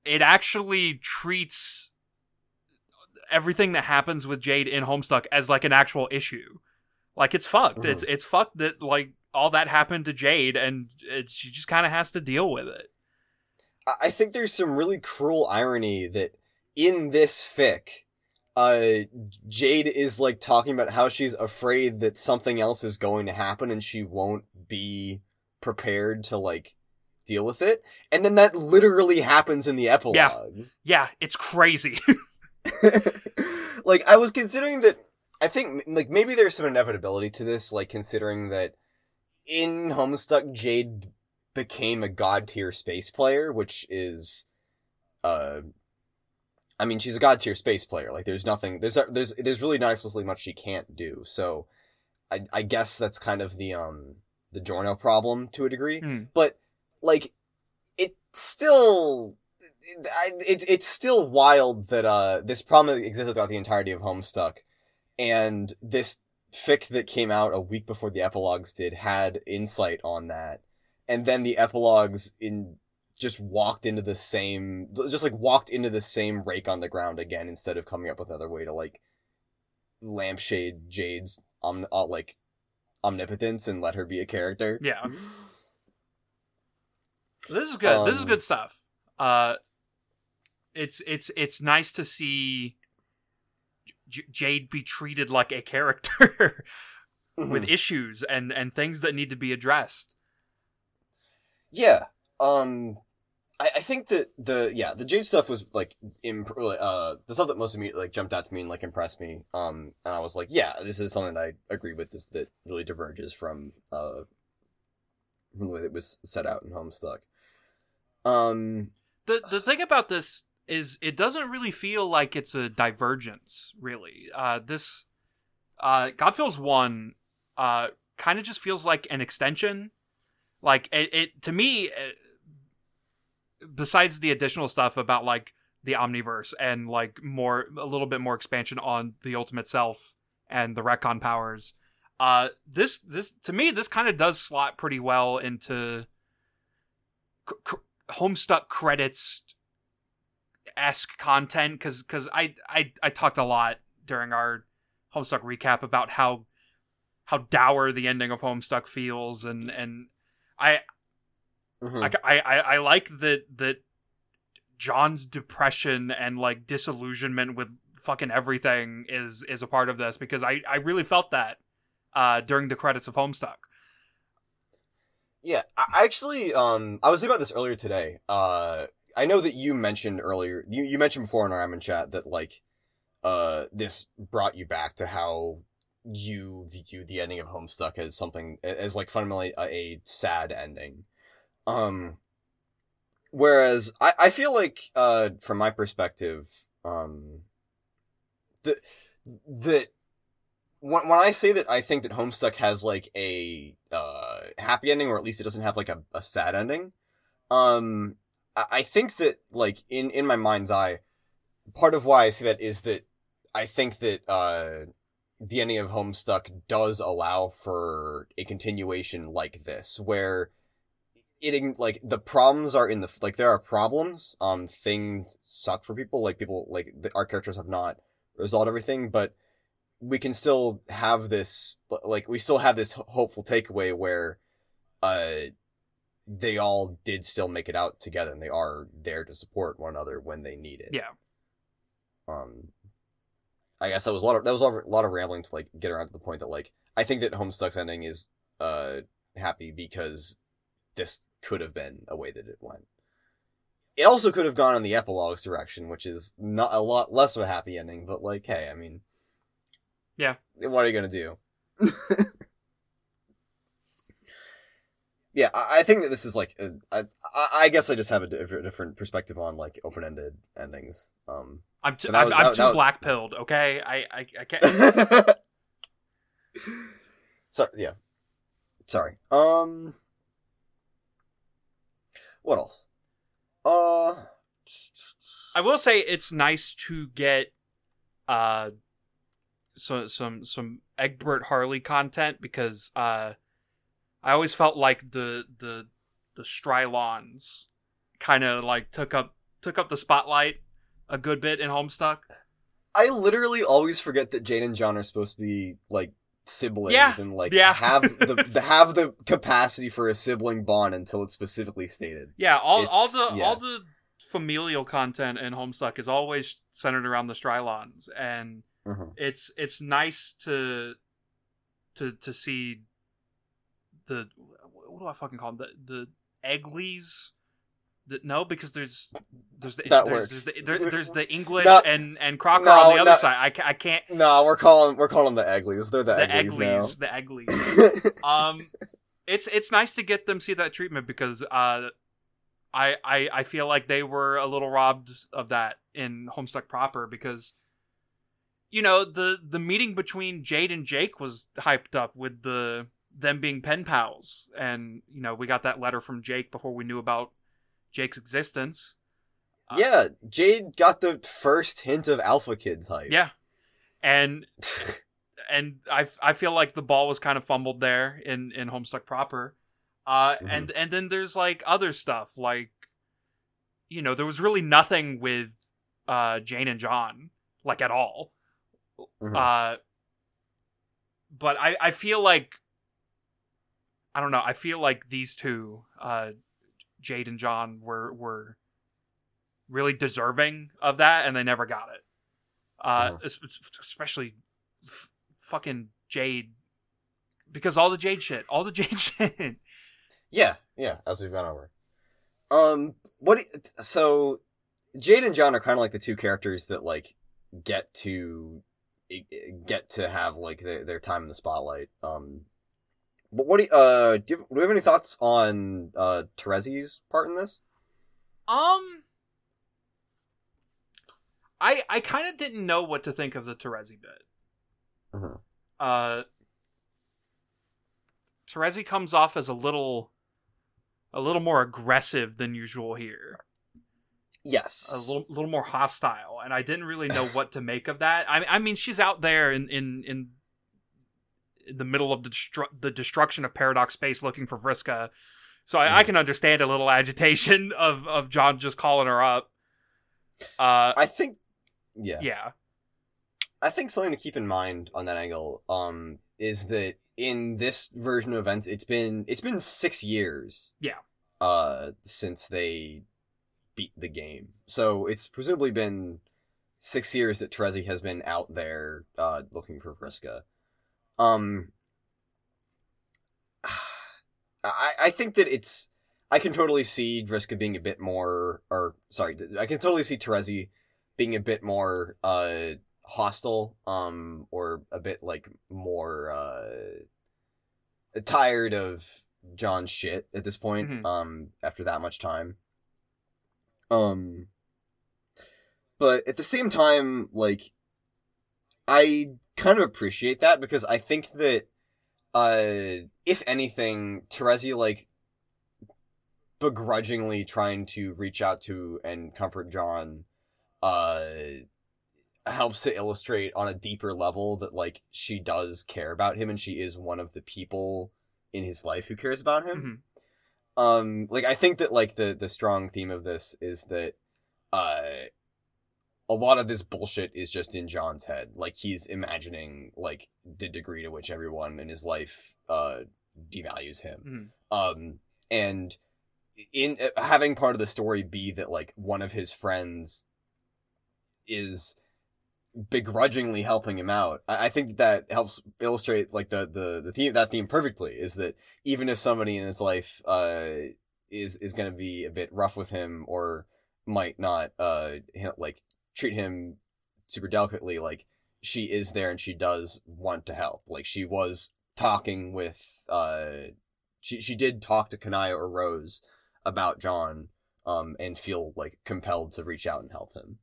it actually treats everything that happens with Jade in Homestuck as like an actual issue. Like it's fucked.
Mhm.
It's it's fucked that like all that happened to Jade and it, she just kind of has to deal with it.
I- think there's some really cruel irony that in this fic, uh, Jade is like talking about how she's afraid that something else is going to happen and she won't be prepared to like deal with it. And then that literally happens in the epilogues.
Yeah, it's crazy. [LAUGHS] [LAUGHS]
like I was considering that I think like maybe there's some inevitability to this, like considering that in Homestuck Jade became a god tier space player, which is uh I mean she's a god tier space player. Like there's nothing there's there's there's really not explicitly much she can't do. So I I guess that's kind of the um the Giorno problem to a degree.
Hmm.
But like it still it, I- it, it's still wild that uh this problem existed throughout the entirety of Homestuck, and this fic that came out a week before the epilogues did had insight on that, and then the epilogues in just walked into the same just like walked into the same rake on the ground again instead of coming up with another way to like lampshade Jade's om- uh, like omnipotence and let her be a character.
yeah, [LAUGHS] this is good. this is
Um,
good stuff. Uh, it's it's it's nice to see J- Jade be treated like a character [LAUGHS] with [LAUGHS] issues and and things that need to be addressed.
Yeah. Um I, I think that the yeah, the Jade stuff was like imp- uh the stuff that most immediately like jumped out to me and like impressed me. Um and I was like, yeah, this is something I agree with this that really diverges from uh from the way that it was set out in Homestuck. Um
the the thing about this is it doesn't really feel like it's a divergence really uh this uh god feels one uh kind of just feels like an extension Like it, it to me, it, besides the additional stuff about like the omniverse and like more a little bit more expansion on the ultimate self and the retcon powers uh this this to me this kind of does slot pretty well into c- c- homestuck credits esque content because because I, I i talked a lot during our homestuck recap about how how dour the ending of homestuck feels and and i
Mhm.
I, I, I like that that John's depression and like disillusionment with fucking everything is is a part of this because I I really felt that uh during the credits of Homestuck.
Yeah, I actually, um, I was thinking about this earlier today. Uh, I know that you mentioned earlier, you, you mentioned before in our Ramen chat that, like, uh, this brought you back to how you view the ending of Homestuck as something, as, like, fundamentally a, a sad ending. Um, whereas I, I feel like, uh, from my perspective, um, that when, when I say that I think that Homestuck has like a uh happy ending or at least it doesn't have like a, a sad ending, um I, I think that like in in my mind's eye, part of why I say that is that I think that uh the ending of Homestuck does allow for a continuation like this where it like the problems are in the like there are problems um things suck for people like people like the, our characters have not resolved everything but we can still have this like we still have this hopeful takeaway where uh they all did still make it out together and they are there to support one another when they need it
Yeah.
um i guess that was a lot of that was a lot of rambling to like get around to the point that like i think that homestuck's ending is uh happy because this could have been a way that it went it also could have gone in the epilogue's direction which is not a lot less of a happy ending but like hey i mean
Yeah.
what are you gonna do [LAUGHS] yeah I, I think that this is like a, I, I guess i just have a different, different perspective on like open-ended endings um
I'm too
But that
I'm,
was-
I'm
that-
too black pilled. Okay, I I, I can't. [LAUGHS]
so yeah sorry um what else uh
I will say it's nice to get uh so some some Egbert Harley content because uh I always felt like the the the Strilondes kind of like took up took up the spotlight a good bit in Homestuck.
I literally always forget that Jane and John are supposed to be like siblings
Yeah,
and like
yeah.
have [LAUGHS] the, have the capacity for a sibling bond until it's specifically stated.
Yeah, all
It's-
all the
yeah.
all the familial content in Homestuck is always centered around the Strilondes and
Mhm.
it's it's nice to to to see the what do I fucking call them the the Egglies. The, no, because there's there's the
That
there's,
works.
there's the there, there's the English
No.
and and Crocker
No,
on the other
no.
side. I, I can't
No, we're calling we're calling them the Egglies. They're the,
the
Egglies,
Egglies the Egglies. [LAUGHS] um, it's it's nice to get them see that treatment because uh, I I I feel like they were a little robbed of that in Homestuck proper because you know the the meeting between Jade and Jake was hyped up with the them being pen pals and you know we got that letter from Jake before we knew about Jake's existence. Uh,
yeah, Jade got the first hint of Alpha Kids hype.
Yeah, and [LAUGHS] and I I feel like the ball was kind of fumbled there in in Homestuck proper. Uh
Mhm.
and and then there's like other stuff like you know, there was really nothing with uh Jane and John like at all.
Mhm.
Uh but I I feel like I don't know, I feel like these two uh Jade and John were were really deserving of that and they never got it. Uh es- es- especially f- fucking Jade because all the Jade shit, all the [LAUGHS] Jade shit.
Yeah, yeah, as we've gone over. Um, what? you- so, Jade and John are kind of like the two characters that like get to get to have like their, their time in the spotlight. Um, but what do you, uh do you, do we have any thoughts on uh Terezi's part in this?
Um, I I kind of didn't know what to think of the Terezi bit.
Mhm.
Uh, Terezi comes off as a little, a little more aggressive than usual here.
Yes.
A little little more hostile, and I didn't really know what to make of that. I I mean, she's out there in in in in the middle of the destru- the destruction of Paradox Space looking for Vriska. So I, I
Mhm.
can understand a little agitation [LAUGHS] of of John just calling her up. Uh,
I think. Yeah.
yeah,
I think something to keep in mind on that angle um is that in this version of events it's been it's been 6 years.
Yeah.
Uh since they beat the game. So it's presumably been 6 years that Terezi has been out there uh looking for Vriska. Um I I think that it's I can totally see Vriska being a bit more or sorry, I can totally see Terezi being a bit more uh hostile um or a bit like more uh tired of John's shit at this point
Mhm.
um after that much time um but at the same time like I kind of appreciate that because I think that uh if anything Terezi like begrudgingly trying to reach out to and comfort John uh helps to illustrate on a deeper level that like she does care about him and she is one of the people in his life who cares about him.
Mhm.
Um like I think that like the the strong theme of this is that uh a lot of this bullshit is just in John's head. Like he's imagining like the degree to which everyone in his life uh devalues him.
Mhm.
Um and in uh, having part of the story be that like one of his friends is begrudgingly helping him out. I, I think that helps illustrate like the, the, the theme that theme perfectly is that even if somebody in his life uh is is gonna be a bit rough with him or might not uh like treat him super delicately, like she is there and she does want to help. Like she was talking with uh she she did talk to Kanaya or Rose about John um and feel like compelled to reach out and help him.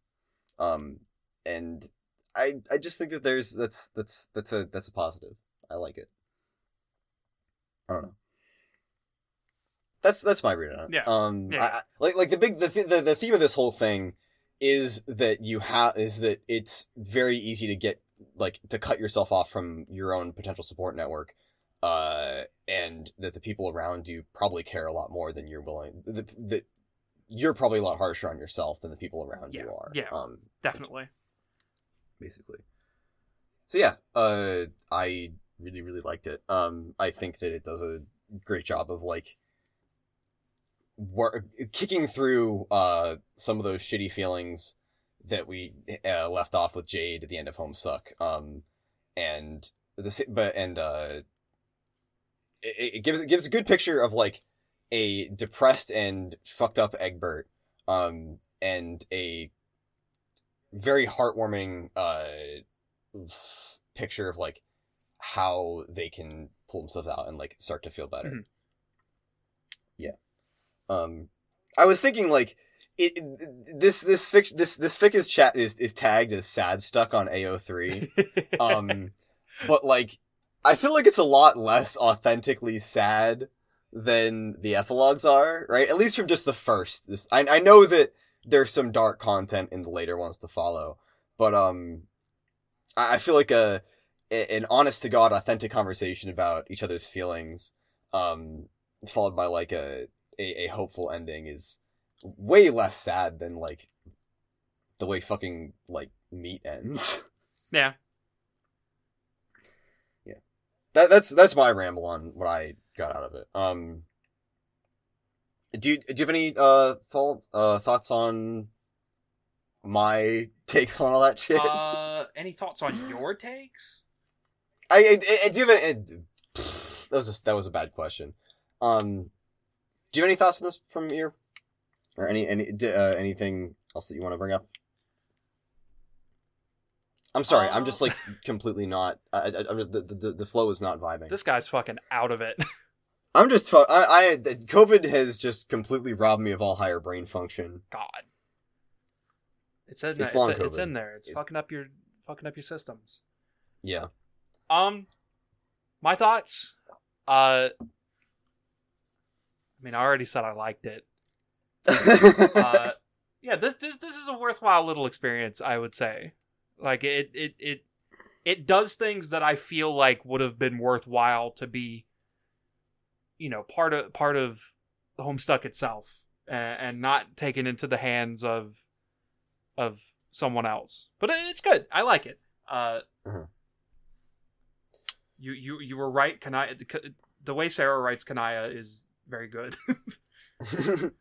Um and I I just think that there's that's that's that's a that's a positive. I like it. I don't know. That's that's my read on it.
Yeah.
Um.
Yeah.
I, I- like like the big the, th- the the theme of this whole thing is that you have is that it's very easy to get like to cut yourself off from your own potential support network, uh, and that the people around you probably care a lot more than you're willing. That, that you're probably a lot harsher on yourself than the people around
Yeah.
you are.
Yeah.
Um,
definitely.
basically. So yeah, uh, I really really liked it. Um, I think that it does a great job of like wor- kicking through uh some of those shitty feelings that we uh, left off with Jade at the end of Homestuck. Um, and the but and uh, it, it gives it gives a good picture of like a depressed and fucked up Egbert, um, and a very heartwarming uh f- picture of like how they can pull themselves out and like start to feel better.
Mhm.
Yeah. Um I was thinking like it, it- this this fic this this fic is chat is is tagged as sad stuck on AO3. [LAUGHS] Um but like I feel like it's a lot less authentically sad than the epilogues are, right? At least from just the first. This I I know that there's some dark content in the later ones to follow, but um I, I feel like a, a an honest to god authentic conversation about each other's feelings um followed by like a a, a hopeful ending is way less sad than like the way fucking like meat ends. [LAUGHS]
yeah. Yeah.
That that's that's my ramble on what I got out of it. Um, do you, do you have any uh, thought, uh thoughts on my [LAUGHS] takes on all that shit?
Uh, any thoughts on your takes?
I, I, I do you have pfft, that was a, that was a bad question. Um, do you have any thoughts on this from your or any any uh, anything else that you want to bring up? I'm sorry, I'm just
Uh,
like completely not. I, I, I'm just, the, the the flow is not vibing.
This guy's fucking out of it. [LAUGHS]
I'm just fu- I, I COVID has just completely robbed me of all higher brain function.
God. It's in
It's
there. It's,
long
it's in there. It's
It's-
fucking up your fucking up your systems.
Yeah.
Um, my thoughts. Uh, I mean, I already said I liked it. Uh, [LAUGHS] yeah, this this this is a worthwhile little experience, I would say. Like it it it it does things that I feel like would have been worthwhile to be, you know, part of part of Homestuck itself, and, and not taken into the hands of of someone else. But it's good. I like it. Uh,
Mhm.
You you you were right. Kanaya the, the way Sarah writes Kanaya is very good. [LAUGHS] [LAUGHS]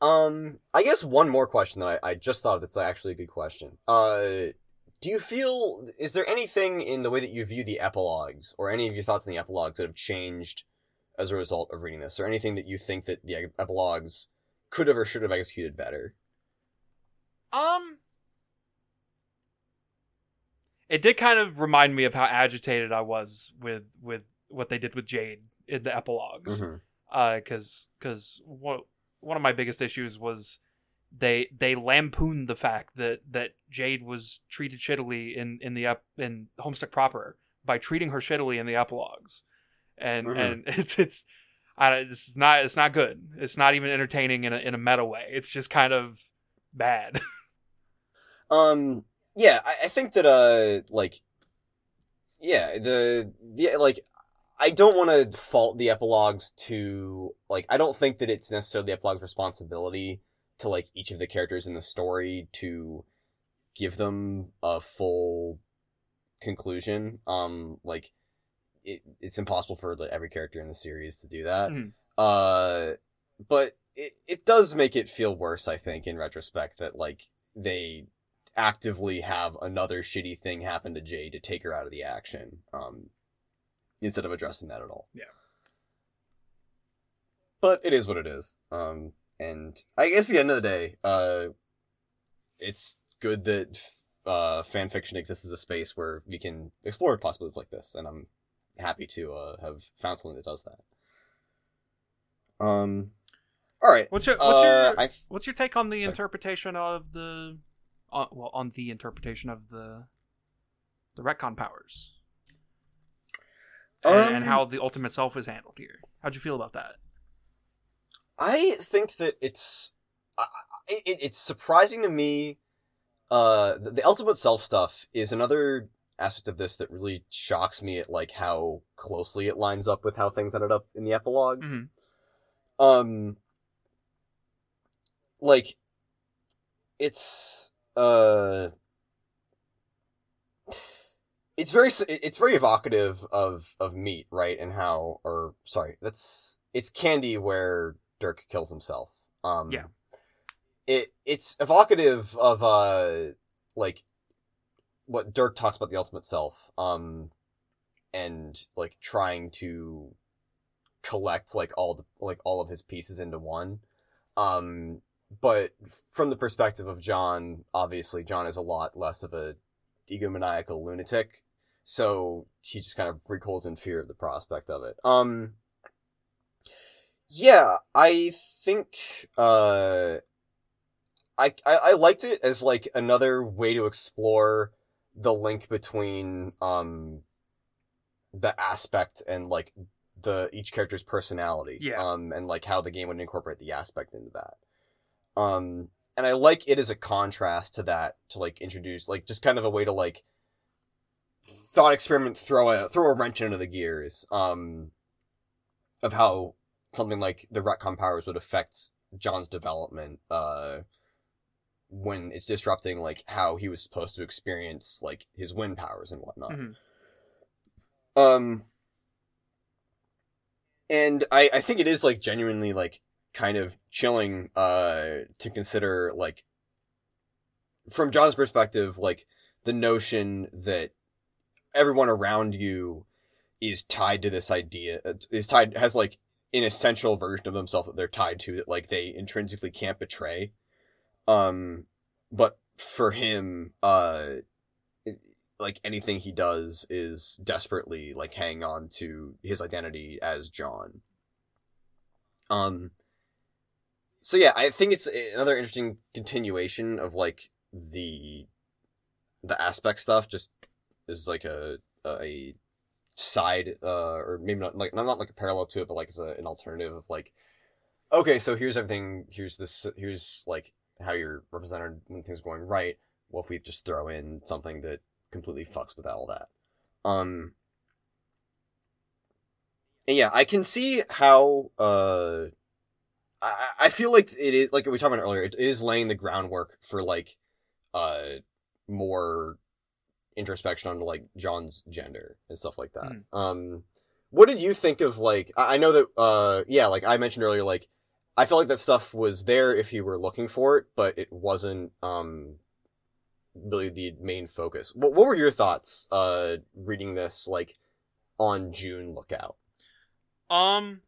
um, I guess one more question that I, I just thought that's actually a good question. Uh, do you feel is there anything in the way that you view the epilogues, or any of your thoughts on the epilogues that have changed as a result of reading this, or anything that you think that the epilogues could have or should have executed better?
Um, it did kind of remind me of how agitated I was with with what they did with Jade in the epilogues.
Mhm.
Uh, because because one one of my biggest issues was they they lampooned the fact that that Jade was treated shittily in in the up in Homestuck proper by treating her shittily in the epilogues, and
Mhm.
and [LAUGHS] it's it's. I, this is not. It's not good. It's not even entertaining in a in a meta way. It's just kind of bad. [LAUGHS]
Um, yeah, I, I think that, uh, like, yeah, the, yeah, like, I don't want to fault the epilogues to, like, I don't think that it's necessarily the epilogue's responsibility to, like, each of the characters in the story to give them a full conclusion. Um, like, it, it's impossible for like, every character in the series to do that.
Mhm.
Uh, but it, it does make it feel worse, I think, in retrospect, that, like, they actively have another shitty thing happen to Jade to take her out of the action, um, instead of addressing that at all.
Yeah.
But it is what it is. Um, and I guess at the end of the day, uh, it's good that uh, fan fiction exists as a space where we can explore possibilities like this, and I'm happy to uh, have found something that does that. Um, all right.
What's your what's
Uh,
your
I
what's your take on the
Sorry.
interpretation of the, uh, well, on the interpretation of the, the retcon powers, and, and
Um,
how the ultimate self is handled here? How'd you feel about that?
I think that it's it, it's surprising to me. Uh, the, the ultimate self stuff is another aspect of this that really shocks me at like how closely it lines up with how things ended up in the epilogues.
Mhm.
Um, like it's uh. It's very it's very evocative of of meat, right? And how, or sorry, that's it's Candy where Dirk kills himself. Um,
Yeah.
It it's evocative of uh like what Dirk talks about the ultimate self. Um, and like trying to collect like all the like all of his pieces into one. Um, but from the perspective of John, obviously John is a lot less of a egomaniacal lunatic, so he just kind of recoils in fear of the prospect of it. Um, yeah, I think uh, I, I I liked it as like another way to explore the link between um the aspect and like the each character's personality.
Yeah.
Um, and like how the game would incorporate the aspect into that. Um, and I like it as a contrast to that to like introduce like just kind of a way to like thought experiment throw a throw a wrench into the gears um of how something like the retcon powers would affect John's development uh when it's disrupting like how he was supposed to experience like his wind powers and whatnot.
Mhm.
Um and I I think it is like genuinely like kind of chilling uh to consider like from John's perspective like the notion that everyone around you is tied to this idea uh, is tied has like an essential version of themselves that they're tied to that like they intrinsically can't betray. Um but for him uh like anything he does is desperately like hang on to his identity as John. Um so yeah i think it's another interesting continuation of like the the aspect stuff just is like a a side, uh, or maybe not like not like a parallel to it, but like as a, an alternative of like, okay, so here's everything. Here's this. Here's like how you're represented when things are going right. Well, if we just throw in something that completely fucks with all that, um, and yeah, I can see how. Uh, I I feel like it is like we talked about earlier. It is laying the groundwork for like, uh, more introspection on like John's gender and stuff like that.
Mhm.
Um, what did you think of like? I I know that. Uh, yeah, like I mentioned earlier, like I felt like that stuff was there if you were looking for it, but it wasn't. Um, really the main focus. What What were your thoughts? Uh, reading this like on June lookout.
Um.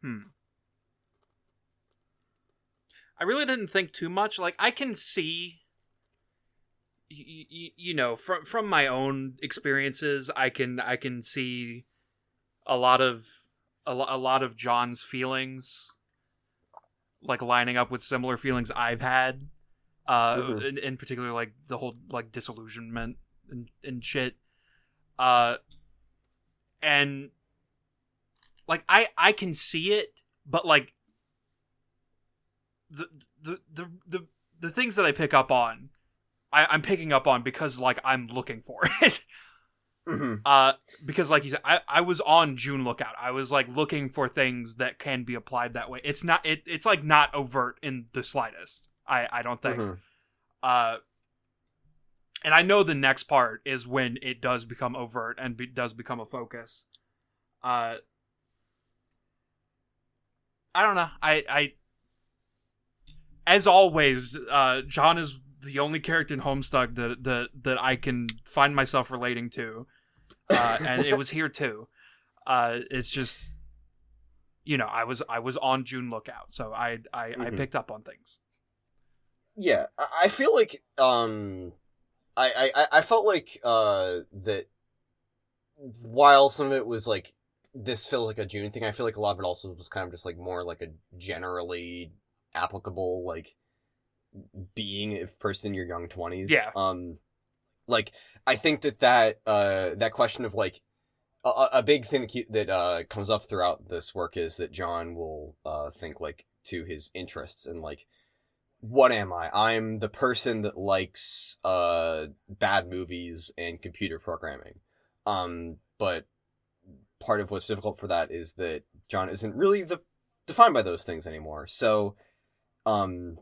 Hmm. I really didn't think too much. Like I can see, y- y- you know, from from my own experiences, I can I can see a lot of a, lo- a lot of John's feelings, like lining up with similar feelings I've had. Uh,
Mhm.
in, in particular, like the whole like disillusionment and and shit uh and like i i can see it but like the the the the, the things that i pick up on I, i'm picking up on because like i'm looking for [LAUGHS] it.
Mm-hmm.
uh because like you said I, I was on june lookout. I was like looking for things that can be applied that way. It's not it, it's like not overt in the slightest i i don't think.
Mm-hmm.
uh and i know the next part is when it does become overt and be, does become a focus. Uh i don't know. I i as always uh john is the only character in homestuck that that that i can find myself relating to uh [LAUGHS] and it was here too uh it's just you know i was i was on june lookout so i i, I
Mhm.
picked up on things
Yeah, I I feel like um, I I I- I felt like uh that while some of it was like this feels like a June thing, I feel like a lot of it also was kind of just like more like a generally applicable like being a person in your young twenties.
Yeah.
Um, like I think that that uh that question of like a- a, big thing that that uh comes up throughout this work is that John will uh think like to his interests and like what am I? I'm the person that likes uh bad movies and computer programming. Um, but part of what's difficult for that is that John isn't really the defined by those things anymore. So, um,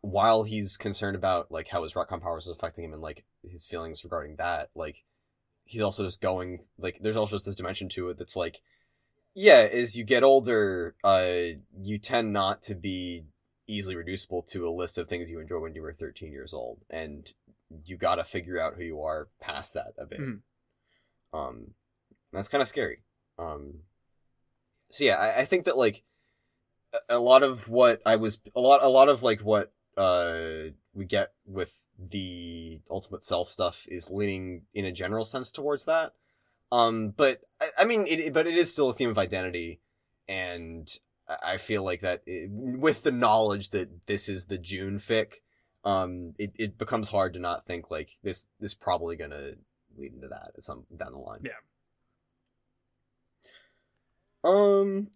while he's concerned about like how his Retcon powers is affecting him and like his feelings regarding that, like he's also just going like there's also just this dimension to it that's like, yeah, as you get older, uh, you tend not to be easily reducible to a list of things you enjoy when you were 13 years old and you got to figure out who you are past that a bit
Mhm.
um and that's kind of scary um so yeah I, I think that like a, lot of what i was a lot a lot of like what uh we get with the ultimate self stuff is leaning in a general sense towards that um but i, I mean it, but it is still a theme of identity and I- feel like that it, with the knowledge that this is the June fic, um, it, it becomes hard to not think like this this probably gonna lead into that at some down the line.
Yeah.
Um.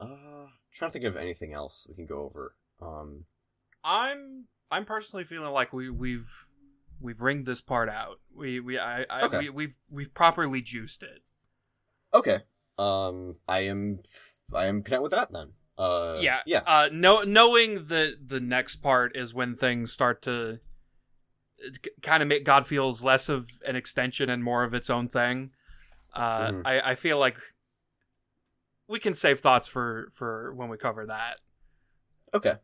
Uh, trying to think of anything else we can go over. Um.
I'm I'm personally feeling like we we've we've ringed this part out. We we I, I
Okay.
we, we've we've properly juiced it.
Okay. Um. I am. I am content with that then. Uh.
yeah.
Yeah.
Uh no knowing that the next part is when things start to kind of make God feels less of an extension and more of its own thing. Uh
Mhm.
I I feel like we can save thoughts for for when we cover that.
Okay.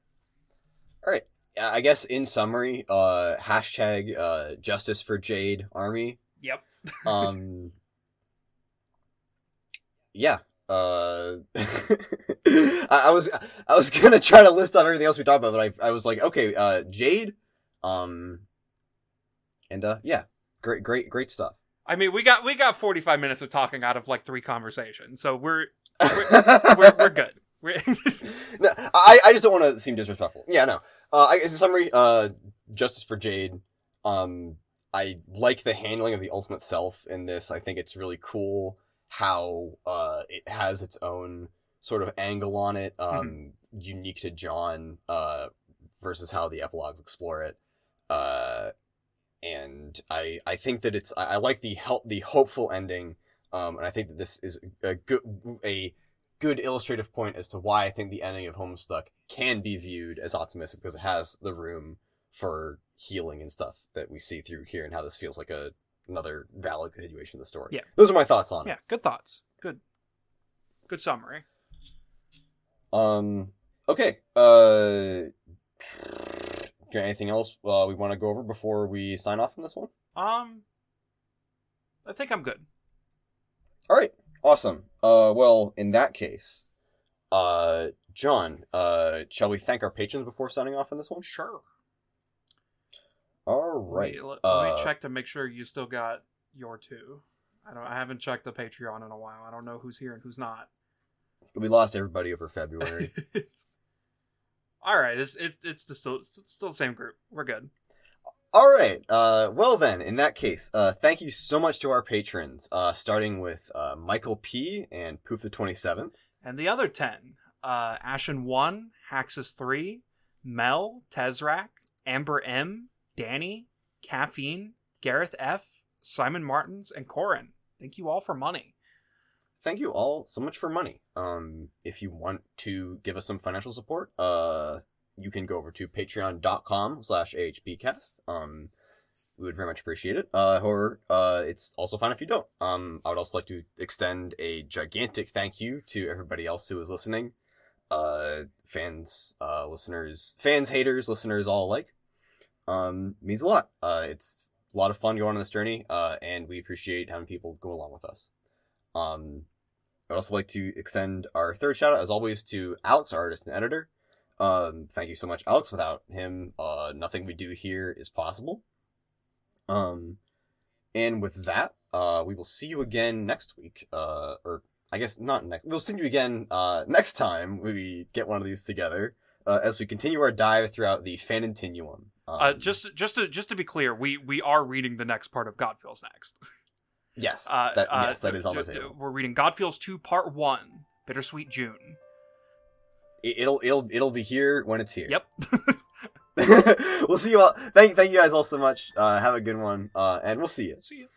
All right. I guess in summary, uh, hashtag uh, justice for Jade Army.
Yep. [LAUGHS]
Um. yeah. Uh, [LAUGHS] I, I was I was [LAUGHS] gonna try to list off everything else we talked about, but I I was like, okay, uh, Jade, um, and uh, yeah, great, great, great stuff.
I mean, we got we got 45 minutes of talking out of like three conversations. So we're we're, we're good. We're [LAUGHS]
no, I, I just don't want to seem disrespectful. Yeah, no. Uh, I guess in summary, uh, justice for Jade. Um, I like the handling of the ultimate self in this. I think it's really cool how uh it has its own sort of angle on it, um, unique to John, uh, versus how the epilogues explore it. Uh, and I I think that it's I, I like the help the hopeful ending. Um, and I think that this is a good a good illustrative point as to why I think the ending of Homestuck can be viewed as optimistic because it has the room for healing and stuff that we see through here and how this feels like a another valid continuation of the story.
Yeah.
Those are my thoughts on
Yeah,
it.
Yeah, good thoughts. Good, good summary.
Um okay. Uh anything else uh, we want to go over before we sign off on this one?
Um, I think I'm good.
All right. Awesome. Uh well, in that case, uh John, uh shall we thank our patrons before signing off on this one?
Sure.
All right.
Let me, let,
uh,
let me check to make sure you still got your two. I don't. I haven't checked the Patreon in a while. I don't know who's here and who's not.
We lost everybody over February. [LAUGHS]
All right, it's it's it's still it's still the same group. We're good.
All right. Uh, well then, in that case, uh, thank you so much to our patrons. Uh, starting with uh, Michael P and Poof the Twenty Seventh.
And the other ten: uh, Ashen One, Haxus Three, Mel, Tezrak, Amber M, Danny, Caffeine, Gareth F, Simon Martins, and Corin. Thank you all for money.
Thank you all so much for money. Um, if you want to give us some financial support, uh, you can go over to patreon.com slash ahbcast. Um, we would very much appreciate it. Uh, uh, it's also fine if you don't. Um, I would also like to extend a gigantic thank you to everybody else who is listening. Uh, fans, uh, listeners, fans, haters, listeners, all alike. Um, means a lot. Uh, it's a lot of fun going on this journey. Uh, and we appreciate having people go along with us. Um, I'd also like to extend our third shout out, as always, to Alex, our artist and editor. Um, thank you so much, Alex. Without him, uh, nothing we do here is possible. Um, and with that, uh, we will see you again next week. Uh, or I guess not next. We'll see you again uh, next time we get one of these together. Uh, as we continue our dive throughout the Fanontinuum. Um,
Uh, just just to just to be clear, we we are reading the next part of Godfeels next.
yes, [LAUGHS]
Uh,
that,
uh,
yes, that is on the table.
We're reading Godfeels Two, Part One, Bittersweet June.
It- It'll it'll it'll be here when it's here.
Yep. [LAUGHS] [LAUGHS]
we'll see you all. Thank thank you guys all so much. Uh, have a good one. Uh, and we'll see you.
See you.